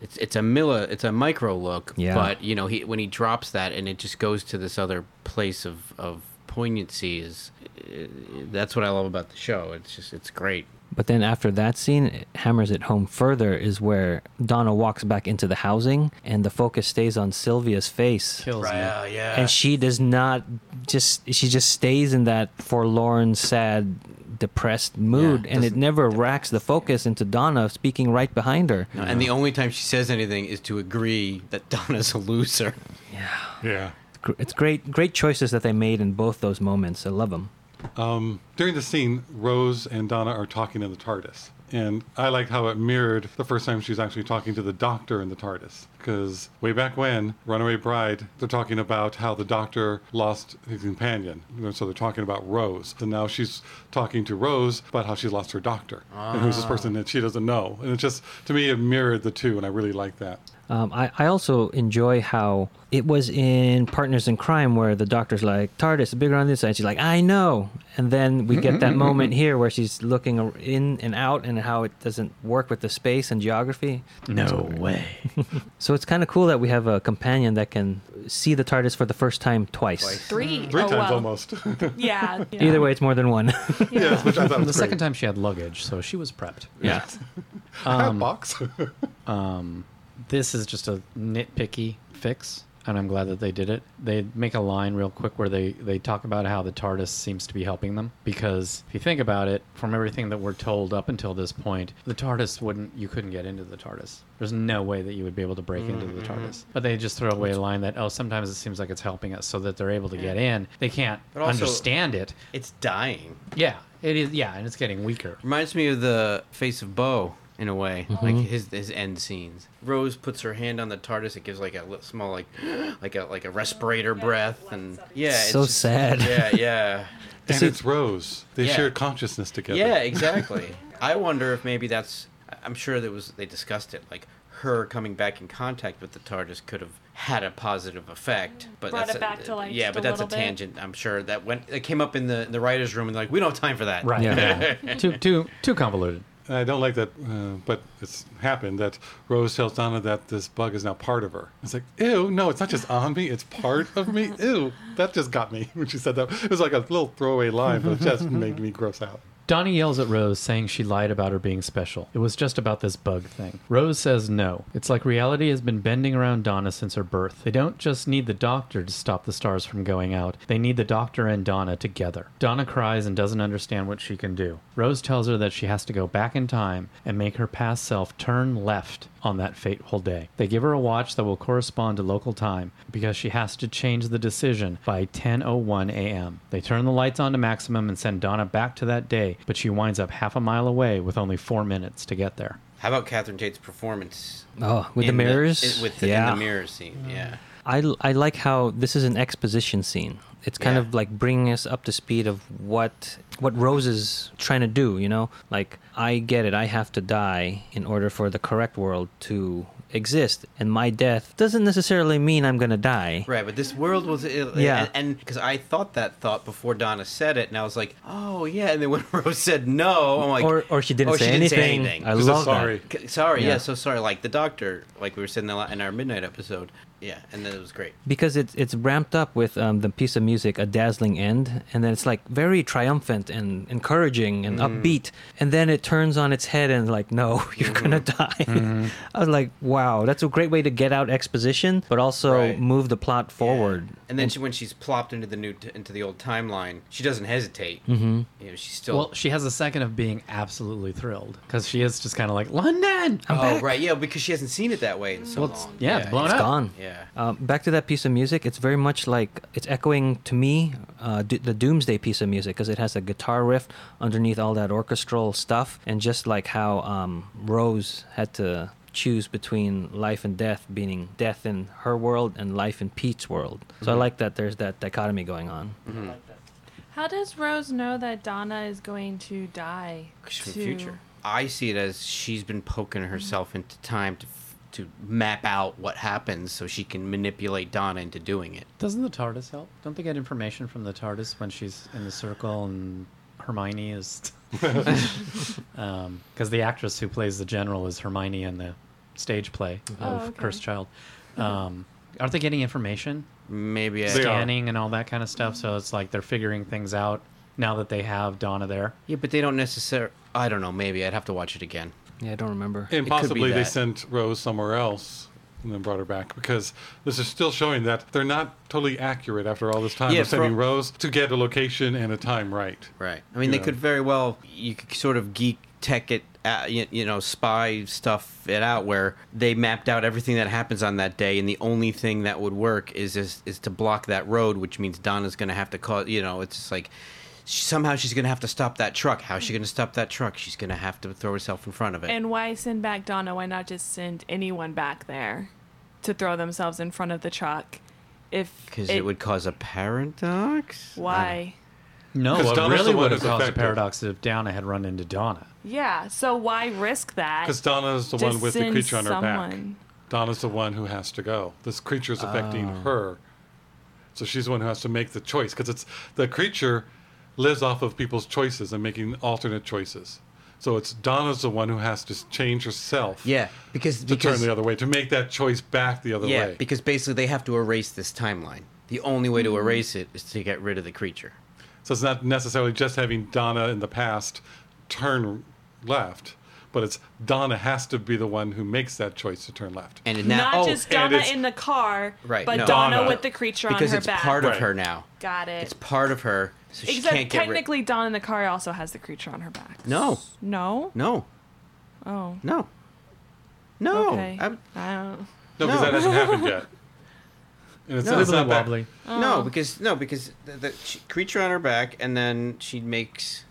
It's it's a milla, it's a micro look, Yeah. but you know he when he drops that and it just goes to this other place of of poignancy is uh, that's what I love about the show. It's just it's great. But then after that scene, it hammers it home further is where Donna walks back into the housing and the focus stays on Sylvia's face. Kills me. Uh, yeah. And she does not just she just stays in that forlorn, sad, depressed mood Yeah, and it doesn't- never racks the focus into Donna speaking right behind her. No, and the only time she says anything is to agree that Donna's a loser. Yeah. Yeah. It's great great choices that they made in both those moments. I love them. Um, during the scene, Rose and Donna are talking in the TARDIS. And I liked how it mirrored the first time she's actually talking to the doctor in the TARDIS. Because way back when, Runaway Bride, they're talking about how the doctor lost his companion. Know, so they're talking about Rose. And now she's talking to Rose about how she lost her doctor. And who's this person that she doesn't know. And it just, to me, it mirrored the two. And I really like that. Um, I, I also enjoy how it was in Partners in Crime where the doctor's like, TARDIS is bigger on this side. She's like, I know. And then we get that mm-hmm. moment here where she's looking in and out and how it doesn't work with the space and geography. No way. (laughs) So it's kind of cool that we have a companion that can see the TARDIS for the first time twice. Twice. Three. Mm-hmm. Oh, Three oh, times well. almost. (laughs) Yeah, yeah. Either way, it's more than one. (laughs) yes, which I thought was the second time she had luggage, so she was prepped. yeah. Hat um, box. Um, This is just a nitpicky fix, and I'm glad that they did it. They make a line real quick where they, they talk about how the TARDIS seems to be helping them. Because if you think about it, from everything that we're told up until this point, the TARDIS wouldn't, you couldn't get into the TARDIS. There's no way that you would be able to break into the mm-hmm. TARDIS. But they just throw away a line that, oh, sometimes it seems like it's helping us so that they're able to get in. They can't But also- understand it. It's dying. Yeah, it is. Yeah, and it's getting weaker. Reminds me of the face of Boe in a way, mm-hmm. like his his end scenes. Rose puts her hand on the TARDIS. It gives like a small like (gasps) like a like a respirator breath, and yeah, it's So just- sad. Yeah, (laughs) yeah, And See- it's Rose. They Yeah. shared consciousness together. yeah, (laughs) exactly. I wonder if maybe that's. I'm sure there was they discussed it like her coming back in contact with the TARDIS could have had a positive effect, but Brought that's it back to life yeah, but a that's a little bit. tangent. I'm sure that went it came up in the the writers' room and they're like, we don't have time for that. Right. (laughs) Yeah. too too too convoluted. And I don't like that, uh, but it's happened that Rose tells Donna that this bug is now part of her. It's like, ew, no, it's not just on me, it's part of me. (laughs) Ew, that just got me (laughs) when she said that. It was like a little throwaway line, but it just made me gross out. Donnie yells at Rose, saying she lied about her being special. It was just about this bug thing. Rose says no. It's like reality has been bending around Donna since her birth. They don't just need the doctor to stop the stars from going out, they need the doctor and Donna together. Donna cries and doesn't understand what she can do. Rose tells her that she has to go back in time and make her past self turn left on that fateful day. They give her a watch that will correspond to local time because she has to change the decision by 10:01 a.m. They turn the lights on to maximum and send Donna back to that day, but she winds up half a mile away with only 4 minutes to get there. How about Catherine Tate's performance? Oh, with the mirrors. in- with the, yeah. in the mirror scene, yeah. I, I like how this is an exposition scene. It's kind Yeah. of like bringing us up to speed of what what Rose is trying to do. You know, like I get it. I have to die in order for the correct world to exist, and my death doesn't necessarily mean I'm gonna die. Right, but this world was uh, Yeah. and because I thought that thought before Donna said it, and I was like, oh yeah, and then when (laughs) Rose said no, I'm like, or or she didn't, oh, say, she didn't say anything. anything. I Just a love sorry. that. "C- sorry, yeah. Yeah. so sorry. Like the doctor, like we were saying in, the, la- in our midnight episode, yeah, and then it was great. because it's it's ramped up with um, the piece of music, a dazzling end, and then it's like very triumphant and encouraging and upbeat, and then it turns on its head and like, no, (laughs) you're gonna die. (laughs) I was like, wow, that's a great way to get out exposition, but also Right. move the plot forward. And then she, when she's plopped into the new t- into the old timeline, she doesn't hesitate. Mm-hmm. You know, she's still. Well, she has a second of being absolutely thrilled because she is just kind of like London. I'm oh back." right, yeah, because she hasn't seen it that way in so Well, it's- long. yeah, it's blown It's up. gone. Yeah. Um, back to that piece of music. It's very much like it's echoing to me uh, d- the Doomsday piece of music because it has a guitar riff underneath all that orchestral stuff, and just like how um, Rose had to choose between life and death, meaning death in her world and life in Pete's world. So I like that there's that dichotomy going on. How does Rose know that Donna is going to die? She's from to- the future. I see it as she's been poking herself into time to f- to map out what happens so she can manipulate Donna into doing it. Doesn't the TARDIS help? Don't they get information from the TARDIS when she's in the circle and Hermione is? Because (laughs) the actress who plays the general is Hermione in the stage play Oh, of okay. Cursed Child. Um, aren't they getting information, Maybe I, scanning, and all that kind of stuff? So it's like they're figuring things out now that they have Donna there. yeah, but they don't necessarily. I don't know. Maybe I'd have to watch it again. Yeah, I don't remember. And It possibly they sent Rose somewhere else and then brought her back because this is still showing that they're not totally accurate after all this time Yeah, of sending for- Rose to get a location and a time right. Right. I mean, they Yeah. could very well. You could sort of geek tech it, uh, you, you know, spy stuff it out where they mapped out everything that happens on that day, and the only thing that would work is is, is to block that road, which means Donna's going to have to call. You know, it's just like. She- Somehow she's going to have to stop that truck. How's she going to stop that truck? She's going to have to throw herself in front of it. And why send back Donna? Why not just send anyone back there to throw themselves in front of the truck? If Because it, would cause a paradox. Why? No, what Donna's really would have who's caused a paradox if Donna had run into Donna. Yeah. So why risk that? Because Donna's the Just one with the creature on her back. Donna's the one who has to go. This creature's affecting Oh. her. So she's the one who has to make the choice because it's the creature lives off of people's choices and making alternate choices. So it's Donna's the one who has to change herself Yeah, because to because turn the other way, to make that choice back the other yeah, way. because basically they have to erase this timeline. The only way to Mm-hmm. erase it is to get rid of the creature. So it's not necessarily just having Donna in the past turn left, but it's Donna has to be the one who makes that choice to turn left. And now, Not oh, just Donna in the car, Right, but no. Donna, Donna. with the creature on her back. because it's back. part of Right. her now. Got it. It's part of her, so she Except can't get rid. technically, Donna in the car also has the creature on her back. No, No. no, Oh. no, no. Okay. I'm- I don't. No, because No. that hasn't happened (laughs) yet. And it's, No. it's Wibbly not wobbly. Oh. No, because no, because the, the creature on her back, and then she makes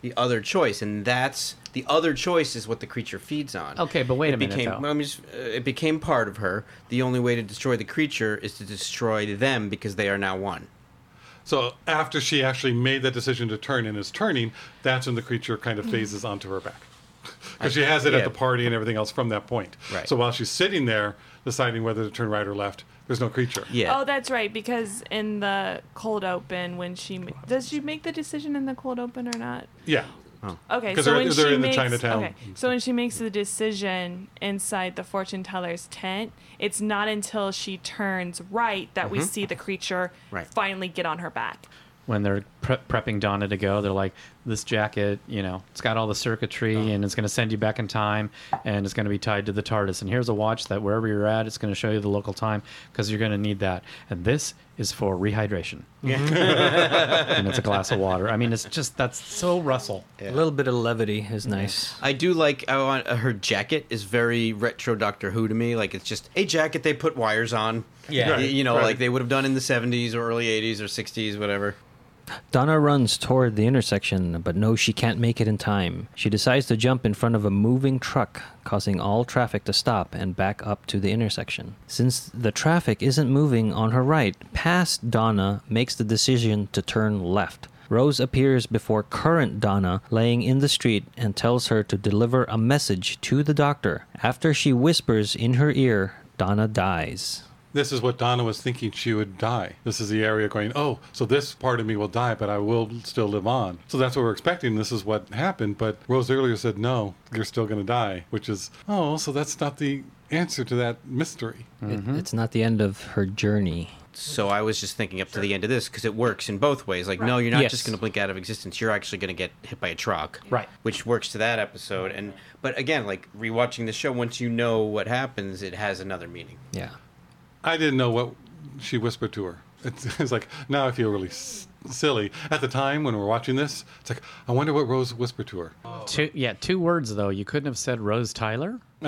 the other choice, and that's the other choice is what the creature feeds on. Okay, but wait it a minute, Became, though. just, uh, it became part of her. The only way to destroy the creature is to destroy them because they are now one. So after she actually made that decision to turn and is turning, that's when the creature kind of phases onto her back. (laughs) Because she has it Yeah. at the party and everything else from that point. Right. So while she's sitting there deciding whether to turn right or left, there's no creature. Yeah. Oh, that's right. Because in the cold open, when she ma- does she make the decision in the cold open or not? Yeah. Oh. Okay, 'Cause so they're- when they're she in the makes Chinatown. okay, so when she makes the decision inside the fortune teller's tent, it's not until she turns right that we mm-hmm. see the creature Right. finally get on her back. When they're pre- prepping Donna to go, they're like, "This jacket, you know, it's got all the circuitry, and it's going to send you back in time, and it's going to be tied to the TARDIS. And here's a watch that wherever you're at, it's going to show you the local time because you're going to need that. And this is for rehydration. (laughs) and it's a glass of water. I mean, it's just that's so Russell. A little bit of levity is nice. I do like I want uh, her jacket is very retro Doctor Who to me. Like it's just a jacket they put wires on. Yeah. Y- you know, Right. like they would have done in the '70s or early '80s or '60s, whatever. Donna runs toward the intersection, but knows she can't make it in time. She decides to jump in front of a moving truck, causing all traffic to stop and back up to the intersection. Since the traffic isn't moving on her right, past Donna makes the decision to turn left. Rose appears before current Donna laying in the street and tells her to deliver a message to the doctor. After she whispers in her ear, Donna dies. This is what Donna was thinking she would die. This is the area going, oh, so this part of me will die, but I will still live on. So that's what we're expecting. This is what happened. But Rose earlier said, no, you're still going to die, which is, oh, so that's not the answer to that mystery. It- mm-hmm. it's not the end of her journey. So I was just thinking up to the end of this because it works in both ways. Like, no, you're not Yes. just going to blink out of existence. You're actually going to get hit by a truck, Right. Which works to that episode. And but again, like rewatching the show, once you know what happens, it has another meaning. Yeah. I didn't know what she whispered to her. (laughs) It's, it's like, now I feel really s- silly. At the time when we're watching this, it's like, I wonder what Rose whispered to her. Two, yeah, two words though. You couldn't have said Rose Tyler. (laughs)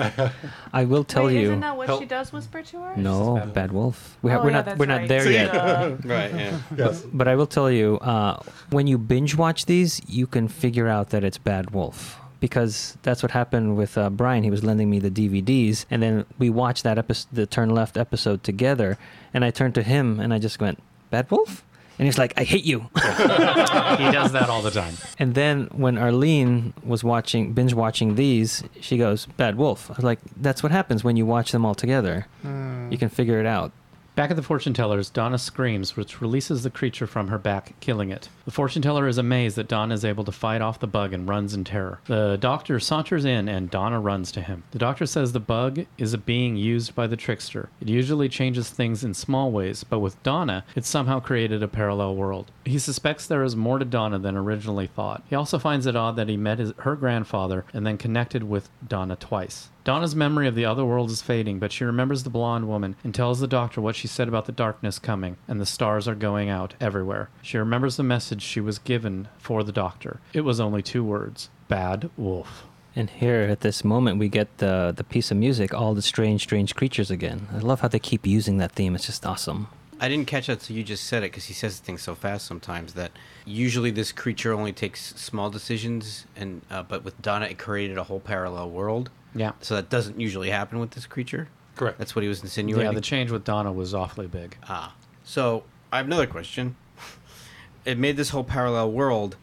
I will tell Wait, you. isn't that what Help. she does whisper to her? No, Bad Wolf. We ha- Oh, we're yeah, not that's we're not right. there yet. (laughs) Right. Yeah. Yes. But I will tell you, uh, when you binge watch these, you can figure out that it's Bad Wolf because that's what happened with uh, Brian. He was lending me the DVDs, and then we watched that episode, the Turn Left episode together, and I turned to him and I just went, "Bad Wolf," and he's like, "I hate you." (laughs) He does that all the time. and then when Arlene was watching binge watching these, she goes, "Bad Wolf." I was like, "That's what happens when you watch them all together. You can figure it out." Back at the fortune teller's, Donna screams, which releases the creature from her back, killing it. The fortune teller is amazed that Donna is able to fight off the bug and runs in terror. The doctor saunters in and Donna runs to him. The doctor says the bug is a being used by the trickster. It usually changes things in small ways, but with Donna, it somehow created a parallel world. He suspects there is more to Donna than originally thought. He also finds it odd that he met his, her grandfather and then connected with Donna twice. Donna's memory of the other world is fading, but she remembers the blonde woman and tells the doctor what she said about the darkness coming and the stars are going out everywhere. She remembers the message she was given for the doctor. It was only two words Bad Wolf. And here at this moment, we get the the piece of music, all the strange, strange creatures again. I love how they keep using that theme. It's just awesome. I didn't catch that till you just said it because he says things so fast sometimes that usually this creature only takes small decisions, and uh, but with Donna it created a whole parallel world. Yeah. So that doesn't usually happen with this creature. Correct. That's what he was insinuating. Yeah, the change with Donna was awfully big. Ah. So I have another question. (laughs) It made this whole parallel world.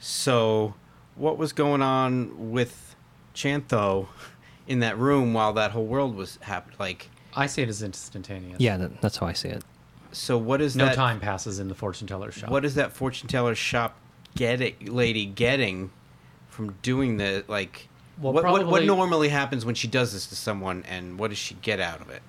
So what was going on with Chantho (laughs) in that room while that whole world was happening? Like, I see it as instantaneous. Yeah, that, that's how I see it. so what is No that? time passes in the fortune teller's shop. What is that fortune teller shop getting, lady getting from doing the like? Well, what, what, what normally happens when she does this to someone, and what does she get out of it?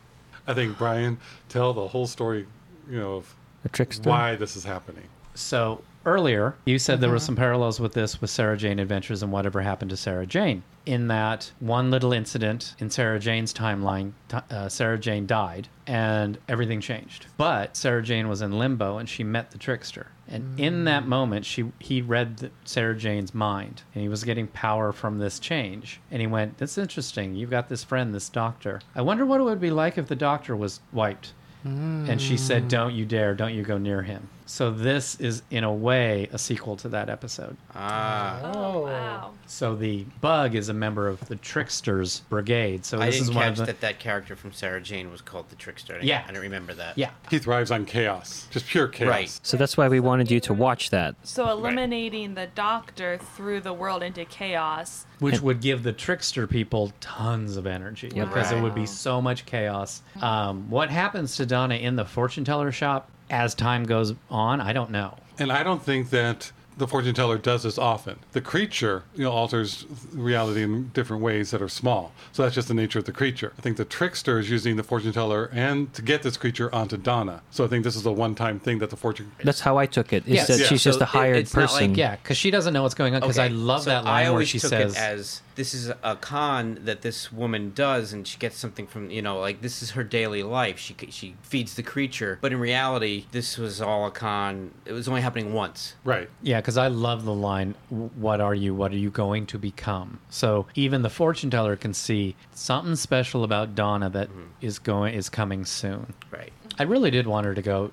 I think Brian tell the whole story, you know, of The trickster. why this is happening. So earlier, you said there were mm-hmm. some parallels with this with Sarah Jane Adventures and whatever happened to Sarah Jane. In that one little incident in Sarah Jane's timeline, t- uh, Sarah Jane died and everything changed. But Sarah Jane was in limbo and she met the trickster. And in mm. that moment, she he read Sarah Jane's mind and he was getting power from this change. And he went, "That's interesting. You've got this friend, this doctor. I wonder what it would be like if the doctor was wiped." And she said, mm. "Don't you dare! Don't you go near him." So this is in a way a sequel to that episode. Ah. Oh, wow. So the bug is a member of the Tricksters Brigade. So I this didn't is one catch of the that that character from Sarah Jane was called the Trickster. I didn't- Yeah. I don't remember that. yeah. He thrives on chaos, just pure chaos. Right. So that's why we wanted you to watch that. So eliminating the doctor threw the world into chaos. which would give the trickster people tons of energy Yep. because it would be so much chaos. Um, what happens to Donna in the fortune teller shop as time goes on? I don't know. And I don't think that the fortune teller does this often. The creature, you know, alters reality in different ways that are small. So that's just the nature of the creature. I think the trickster is using the fortune teller and to get this creature onto Donna. So I think this is a one-time thing that the fortune. That's how I took it. Is Yes. that Yeah. she's just a hired it- it's not like- person. Yeah, because she doesn't know what's going on. Because I love so that line I where she took says, it as this is a con that this woman does, and she gets something from you know, like this is her daily life. She she feeds the creature, but in reality, this was all a con. It was only happening once. Right. Yeah, because I love the line, "What are you? What are you going to become?" So even the fortune teller can see something special about Donna that mm-hmm. is going is coming soon. Right. I really did want her to go,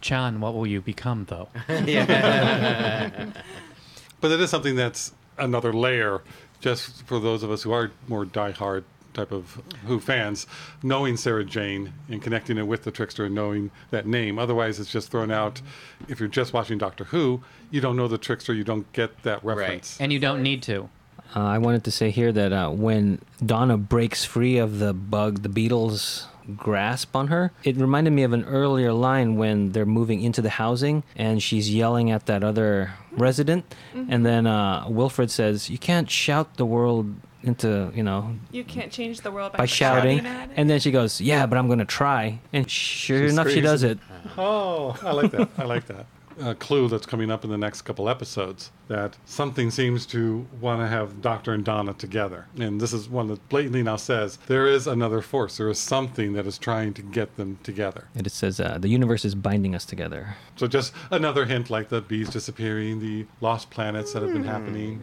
Chan. What will you become, though? (laughs) yeah. (laughs) But it is something that's another layer, just for those of us who are more diehard type of Who fans, knowing Sarah Jane and connecting it with the trickster and knowing that name. Otherwise, it's just thrown out. If you're just watching Doctor Who, you don't know the trickster, you don't get that reference. and you don't need to. Uh, I wanted to say here that uh, when Donna breaks free of the bug, the beetles grasp on her, it reminded me of an earlier line when they're moving into the housing and she's yelling at that other resident. And then uh, Wilfred says, You can't shout the world into, you know, You can't change the world by, by shouting. at it. And then she goes, Yeah, but I'm going to try. And sure She enough, she does it. Oh, I like that. I like that. A clue that's coming up in the next couple episodes that something seems to want to have Doctor and Donna together. And this is one that blatantly now says there is another force. There is something that is trying to get them together. And it says, uh, The universe is binding us together. So just another hint like the bees disappearing, the lost planets that have been happening.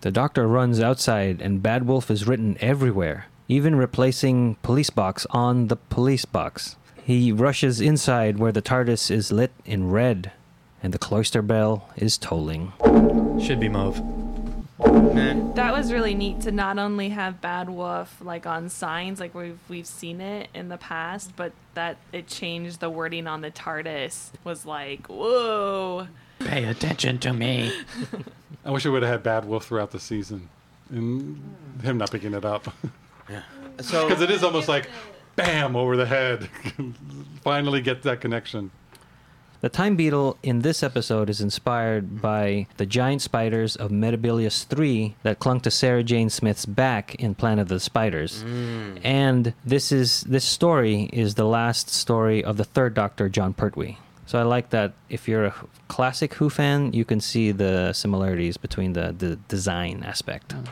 The doctor runs outside, and Bad Wolf is written everywhere, even replacing police box on the police box. He rushes inside where the TARDIS is lit in red, and the cloister bell is tolling. Should be mauve. Nah. That was really neat to not only have Bad Wolf like on signs, like we've we've seen it in the past, but that it changed the wording on the TARDIS was like, whoa. Pay attention to me. (laughs) I wish we would have had Bad Wolf throughout the season and him not picking it up. Yeah. (laughs) So Because it is almost like bam over the head. (laughs) Finally get that connection. The time beetle in this episode is inspired by the giant spiders of Metebelis 3 that clung to Sarah Jane Smith's back in Planet of the Spiders. Mm. And this is this story is the last story of the third Doctor, Jon Pertwee. So I like that if you're a classic Who fan, you can see the similarities between the, the design aspect oh.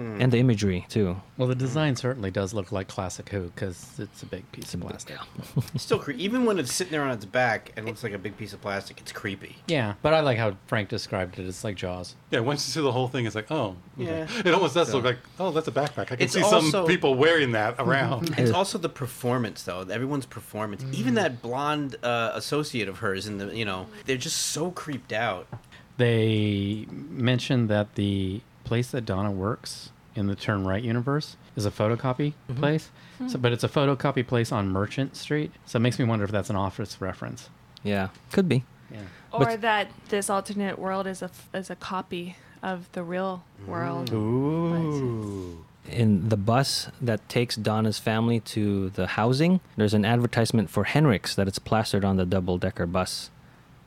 And the imagery too. Well, the design certainly does look like classic Who because it's a big piece of plastic. It's still cre- even when it's sitting there on its back and looks like a big piece of plastic, it's creepy. Yeah, but I like how Frank described it. It's like Jaws. Yeah, once you see the whole thing, it's like, oh, okay. Yeah. It almost does So- look like, oh, that's a backpack. I can It's see some people wearing that around. (laughs) It's also the performance, though. Everyone's performance. Even that blonde uh, associate of hers, in the you know, they're just so creeped out. They mentioned that the place that Donna works in the Turn Right universe is a photocopy mm-hmm. place. Hmm. So, but it's a photocopy place on Merchant Street. So it makes me wonder if that's an office reference. Yeah, could be. Yeah. Or But- that this alternate world is a f- is a copy of the real world. Mm. Ooh. in the bus that takes Donna's family to the housing, there's an advertisement for Henrik's that it's plastered on the double decker bus.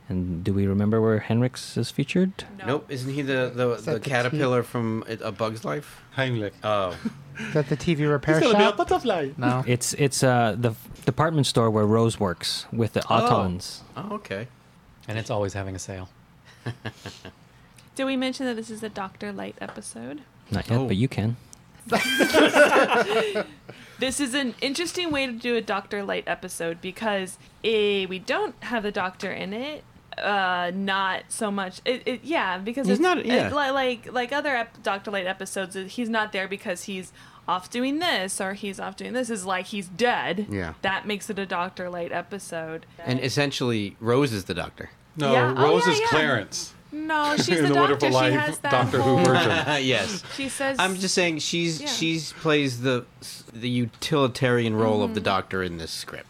And do we remember where Henrik's is featured? No. Nope, isn't he the the, Is the the caterpillar from A Bug's Life? Heimlich. Oh, (laughs) Is that the TV repair It's gonna be a butterfly. No. (laughs) It's it's uh the department store where Rose works with the Autons. oh, okay. And it's always having a sale. (laughs) Did we mention that this is a Doctor Light episode? Not yet, Oh. but you can. This is an interesting way to do a Doctor Light episode because eh, we don't have the Doctor in it. Uh not so much it, it yeah because He's it's not- yeah. li- like like other ep- Dr. Light episodes he's not there because he's off doing this or he's off doing this is like he's dead Yeah. that makes it a Dr. Light episode And essentially, Rose is the doctor. No, Yeah. Oh, Rose yeah, is yeah. Clarence. no (laughs) she's in the, the doctor Wonderful she Life has that Doctor Who whole- version. (laughs) yes. she says I'm just saying she's Yeah. she's plays the the utilitarian role of the Mm-hmm. doctor in this script.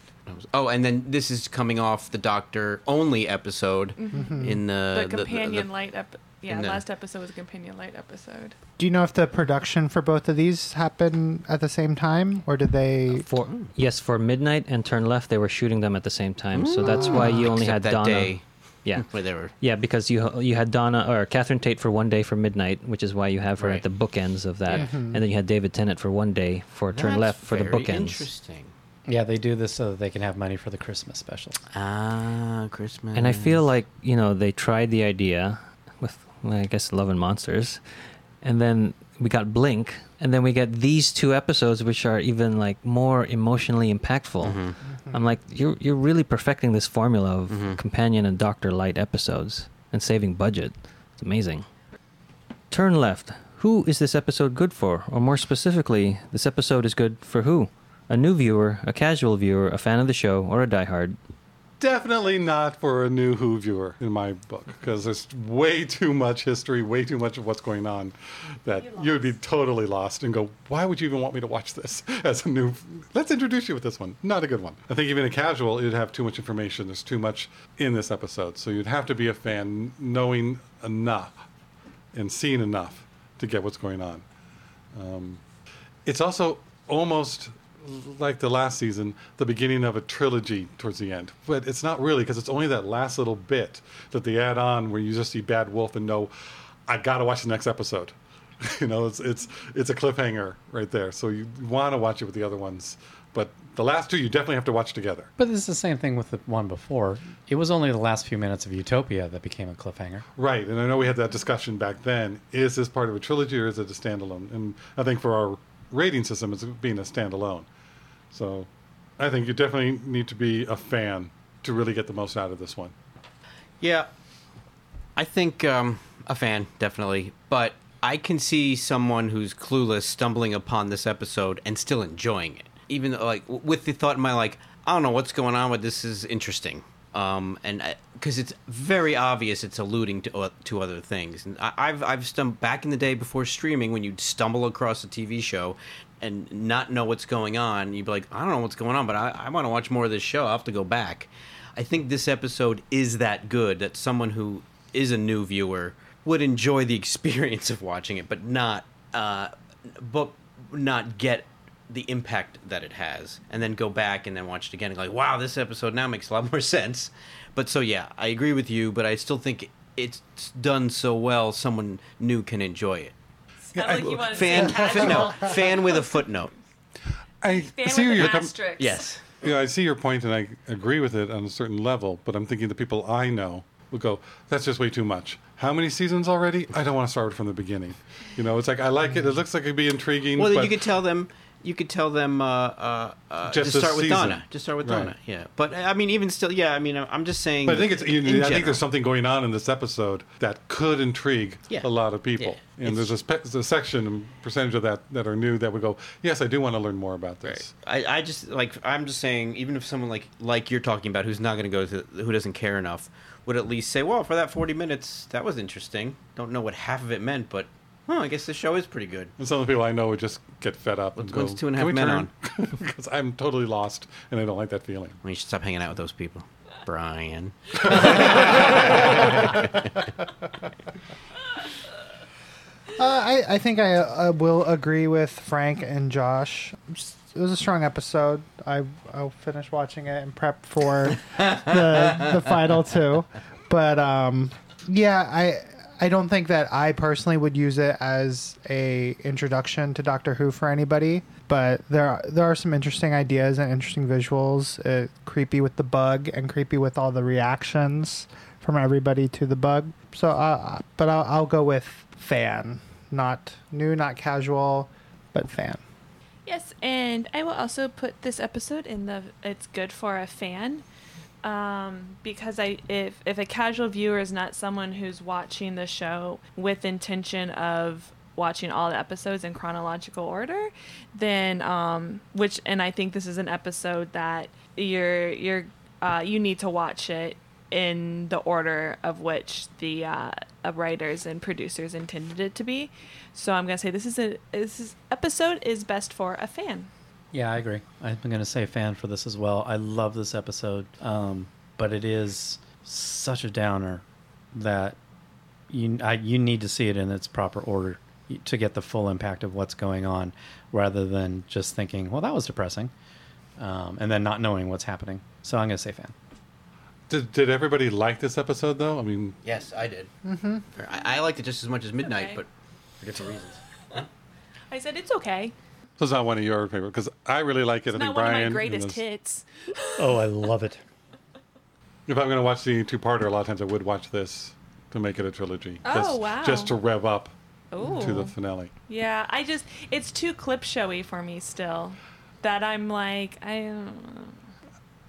Oh, and then this is coming off the Doctor only episode mm-hmm. Mm-hmm. in the Mm-hmm. the companion the- light ep- yeah in the- last episode was a companion light episode Do you know if the production for both of these happened at the same time, or did they? Uh, for hmm. yes, for midnight and turn left, they were shooting them at the same time. So hmm. that's why you only except had that Donna. day (laughs) Yeah, (laughs) where they were. yeah, because you you had Donna or Catherine Tate for one day for midnight, which is why you have her Right. at the bookends of that, Yeah. and then you had David Tennant for one day for turn That's left for the very bookends. Interesting. Yeah, they do this so that they can have money for the Christmas specials. Ah, Christmas. And I feel like you know they tried the idea with well, I guess Love and Monsters, and then we got Blink, and then we get these two episodes which are even like more emotionally impactful. Mhm. I'm like, you're you're really perfecting this formula of Mhm. companion and Doctor Light episodes and saving budget. It's amazing. Turn left. Who is this episode good for? Or more specifically, this episode is good for who? A new viewer, a casual viewer, a fan of the show, or a diehard? Definitely not for a new Who viewer in my book because there's way too much history, way too much of what's going on that you would be totally lost and go, why would you even want me to watch this (laughs) as a new? Let's introduce you with this one. Not a good one. I think even a casual, it'd have too much information. There's too much in this episode, so you'd have to be a fan knowing enough and seeing enough to get what's going on. Um, it's also almost like the last season, the beginning of a trilogy towards the end. But it's not really because it's only that last little bit that they add on where you just see Bad Wolf and know, I got to watch the next episode. (laughs) you know, it's it's it's a cliffhanger right there. So you want to watch it with the other ones, but the last two you definitely have to watch together. But it's the same thing with the one before. It was only the last few minutes of Utopia that became a cliffhanger. Right, and I know we had that discussion back then. Is this part of a trilogy or is it a standalone? And I think for our rating system, it's being a standalone. So I think you definitely need to be a fan to really get the most out of this one. Yeah, I think um, a fan definitely, but I can see someone who's clueless stumbling upon this episode and still enjoying it, even though, like with the thought in my like, I don't know what's going on, but this is interesting. Um, and because it's very obvious, it's alluding to uh, to other things. And I, I've I've stumbled back in the day before streaming when you'd stumble across a TV show and not know what's going on. You'd be like, I don't know what's going on, but I, I want to watch more of this show. I'll have to go back. I think this episode is that good that someone who is a new viewer would enjoy the (laughs) experience of watching it, but not, uh, but not get the impact that it has, and then go back and then watch it again and go like, wow, this episode now makes a lot (laughs) more sense. But so yeah, I agree with you, but I still think it's done so well, someone new can enjoy it. Sounded like you wanted to Fan, say no, fan with a footnote. I Fan see where with you're an com- asterisk. Yes. Yeah, I see your point, and I agree with it on a certain level. But I'm thinking the people I know will go, "That's just way too much." How many seasons already? I don't want to start from the beginning. You know, it's like I like it. It looks like it'd be intriguing. Well, but you could tell them. You could tell them uh, uh, uh, Just to this start with season. Donna. Just start with Right. Donna. Yeah, but I mean, even still, yeah. I mean, I'm just saying. But I think it's. You in know, I think there's something going on in this episode that could intrigue Yeah. a lot of people, Yeah. and It's- there's a, spe- a section, and percentage of that that are new that would go, "Yes, I do want to learn more about this." I, I just like I'm just saying, even if someone like like you're talking about, who's not going to go to, who doesn't care enough, would at least say, well, for that 40 minutes, that was interesting. Don't know what half of it meant, but huh, I guess the show is pretty good. And some of the people I know would just get fed up and When's go, Two and a "Can Half we Men turn?" On? (laughs) Because I'm totally lost, and I don't like that feeling. Well, you should stop hanging out with those people, Brian. (laughs) Uh, I, I think I uh, will agree with Frank and Josh. It was a strong episode. I I'll finish watching it and prep for (laughs) the the final two. But um, yeah, I I don't think that I personally would use it as a introduction to Doctor Who for anybody. But there are, there are some interesting ideas and interesting visuals. Uh, creepy with the bug and creepy with all the reactions from everybody to the bug. So, uh, but I'll, I'll go with fan, not new, not casual, but fan. Yes, and I will also put this episode in the it's good for a fan um, because I if if a casual viewer is not someone who's watching the show with intention of watching all the episodes in chronological order, then um, which and I think this is an episode that you're you're uh, you need to watch it in the order of which the uh, writers and producers intended it to be. So I'm gonna say this is a this is, episode is best for a fan. Yeah, I agree. I'm going to say fan for this as well. I love this episode, um, but it is such a downer that you I, you need to see it in its proper order to get the full impact of what's going on, rather than just thinking, "Well, that was depressing," um, and then not knowing what's happening. So I'm going to say fan. Did, did everybody like this episode though? I mean, Yes, I did. Mm-hmm. I, I liked it just as much as Midnight, Okay. but for different reasons. (laughs) I said it's okay. So it's not one of your favorite because I really like it. It's I think not one of my greatest this- hits. Oh, I love it. (laughs) If I'm going to watch the two-parter, a lot of times I would watch this to make it a trilogy. Oh, just, wow. Just to rev up Ooh. to the finale. Yeah, I just it's too clip showy for me still. That I'm like I don't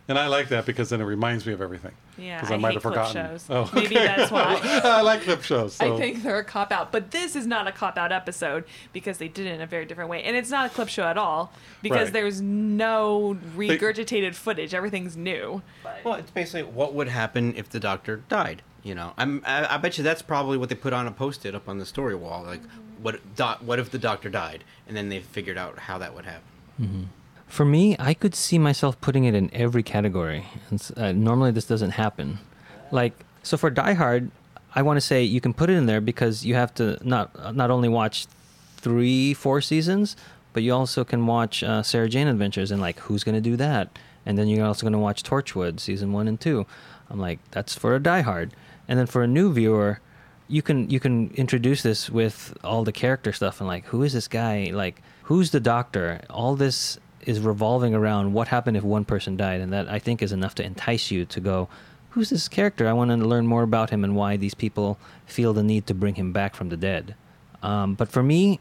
And I like that because then it reminds me of everything. Yeah, 'Cause I, I might hate have clip forgotten. shows. Oh, Maybe that's why. (laughs) I like clip shows. So. I think they're a cop out, but this is not a cop out episode because they did it in a very different way, and it's not a clip show at all because Right. there's no regurgitated footage. Everything's new. Well, it's basically what would happen if the doctor died. You know, I'm. I, I bet you that's probably what they put on a post-it up on the story wall. Like, what? Do, what if the doctor died? And then they figured out how that would happen. Mm-hmm. For me, I could see myself putting it in every category. And uh, normally, this doesn't happen. Like, so for Die Hard, I want to say you can put it in there because you have to not not only watch three, four seasons, but you also can watch uh, Sarah Jane Adventures and like who's going to do that, and then you're also going to watch Torchwood season one and two. I'm like, that's for a Die Hard, and then for a new viewer, you can you can introduce this with all the character stuff and like who is this guy like who's the doctor all this is revolving around what happened if one person died and that i think is enough to entice you to go who's this character? I want to learn more about him and why these people feel the need to bring him back from the dead. Um, but for me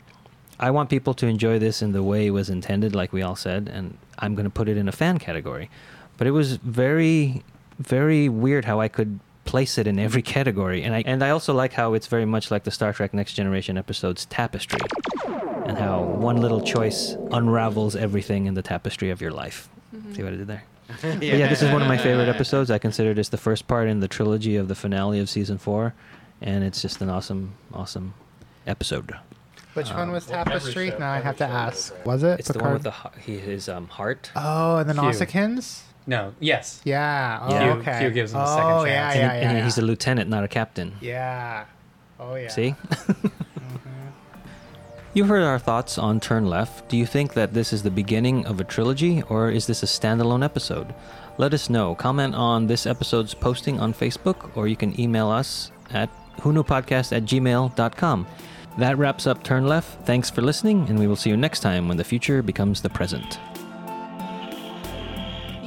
i want people to enjoy this in the way it was intended like we all said and i'm going to put it in a fan category. But it was very very weird how I could place it in every category. And I and I also like how it's very much like the Star Trek Next Generation episodes tapestry. And how one little choice unravels everything in the tapestry of your life. See what I did there? (laughs) But yeah, this is one of my favorite episodes. I consider this the first part in the trilogy of the finale of season four. And it's just an awesome, awesome episode. Which one was well, Tapestry? show- Now I have to ask. Was it? It's the one with the he- his um, heart. Oh, and the Q. Nausicaans? No, yes. Yeah. Oh, Yeah. Q- okay. Q gives him a oh, second yeah, chance. Yeah, and, yeah, and he's a lieutenant, not a captain. Yeah. Oh, yeah. See? Mm-hmm. you heard our thoughts on Turn Left. Do you think that this is the beginning of a trilogy, or is this a standalone episode? Let us know. Comment on this episode's posting on Facebook, or you can email us at whoknewpodcast at gmail.com. That wraps up Turn Left. Thanks for listening, and we will see you next time when the future becomes the present.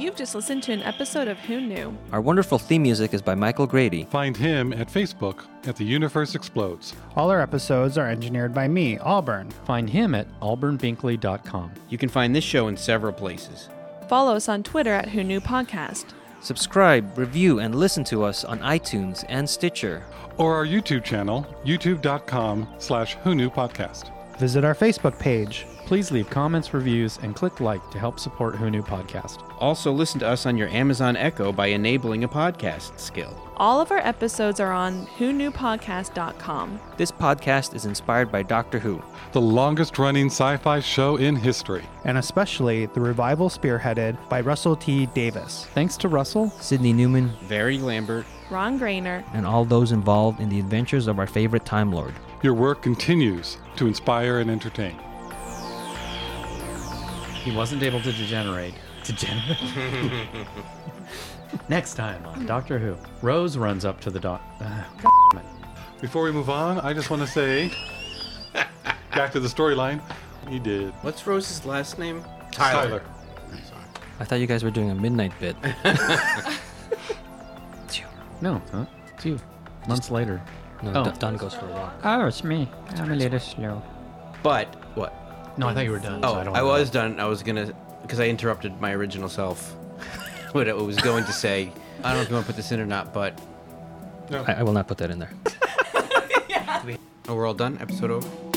You've just listened to an episode of Who Knew. Our wonderful theme music is by Michael Grady. Find him at Facebook at The Universe Explodes. All our episodes are engineered by me, Auburn. Find him at auburnbinkley.com. You can find this show in several places. Follow us on Twitter at Who Knew Podcast. Subscribe, review, and listen to us on iTunes and Stitcher. Or our YouTube channel, youtube.com slash Who Knew Podcast. Visit our Facebook page. Please leave comments, reviews, and click like to help support Who Knew Podcast. Also, listen to us on your Amazon Echo by enabling a podcast skill. All of our episodes are on whoknewpodcast.com. This podcast is inspired by Doctor Who. The longest running sci fi show in history. and especially the revival spearheaded by Russell T. Davies. Thanks to Russell. Sydney Newman, Barry Lambert. Ron Grainer. and all those involved in the adventures of our favorite Time Lord. Your work continues to inspire and entertain. He wasn't able to degenerate. Degenerate? (laughs) Next time on Doctor Who, Rose runs up to the doc. Uh, (laughs) Before we move on, I just want to say (laughs) back to the storyline. He did. What's Rose's last name? Tyler. I thought you guys were doing a midnight bit. no, huh? It's you. Months later. No, Oh. Don- Don goes for a walk. Oh, it's me. I'm a little slow. But what? No, I thought you were done. Oh, so I, don't I was done. I was gonna because I interrupted my original self. (laughs) what I was going to say I don't know if you want to put this in or not, but No. I, I will not put that in there. (laughs) oh, we're all done. Episode over.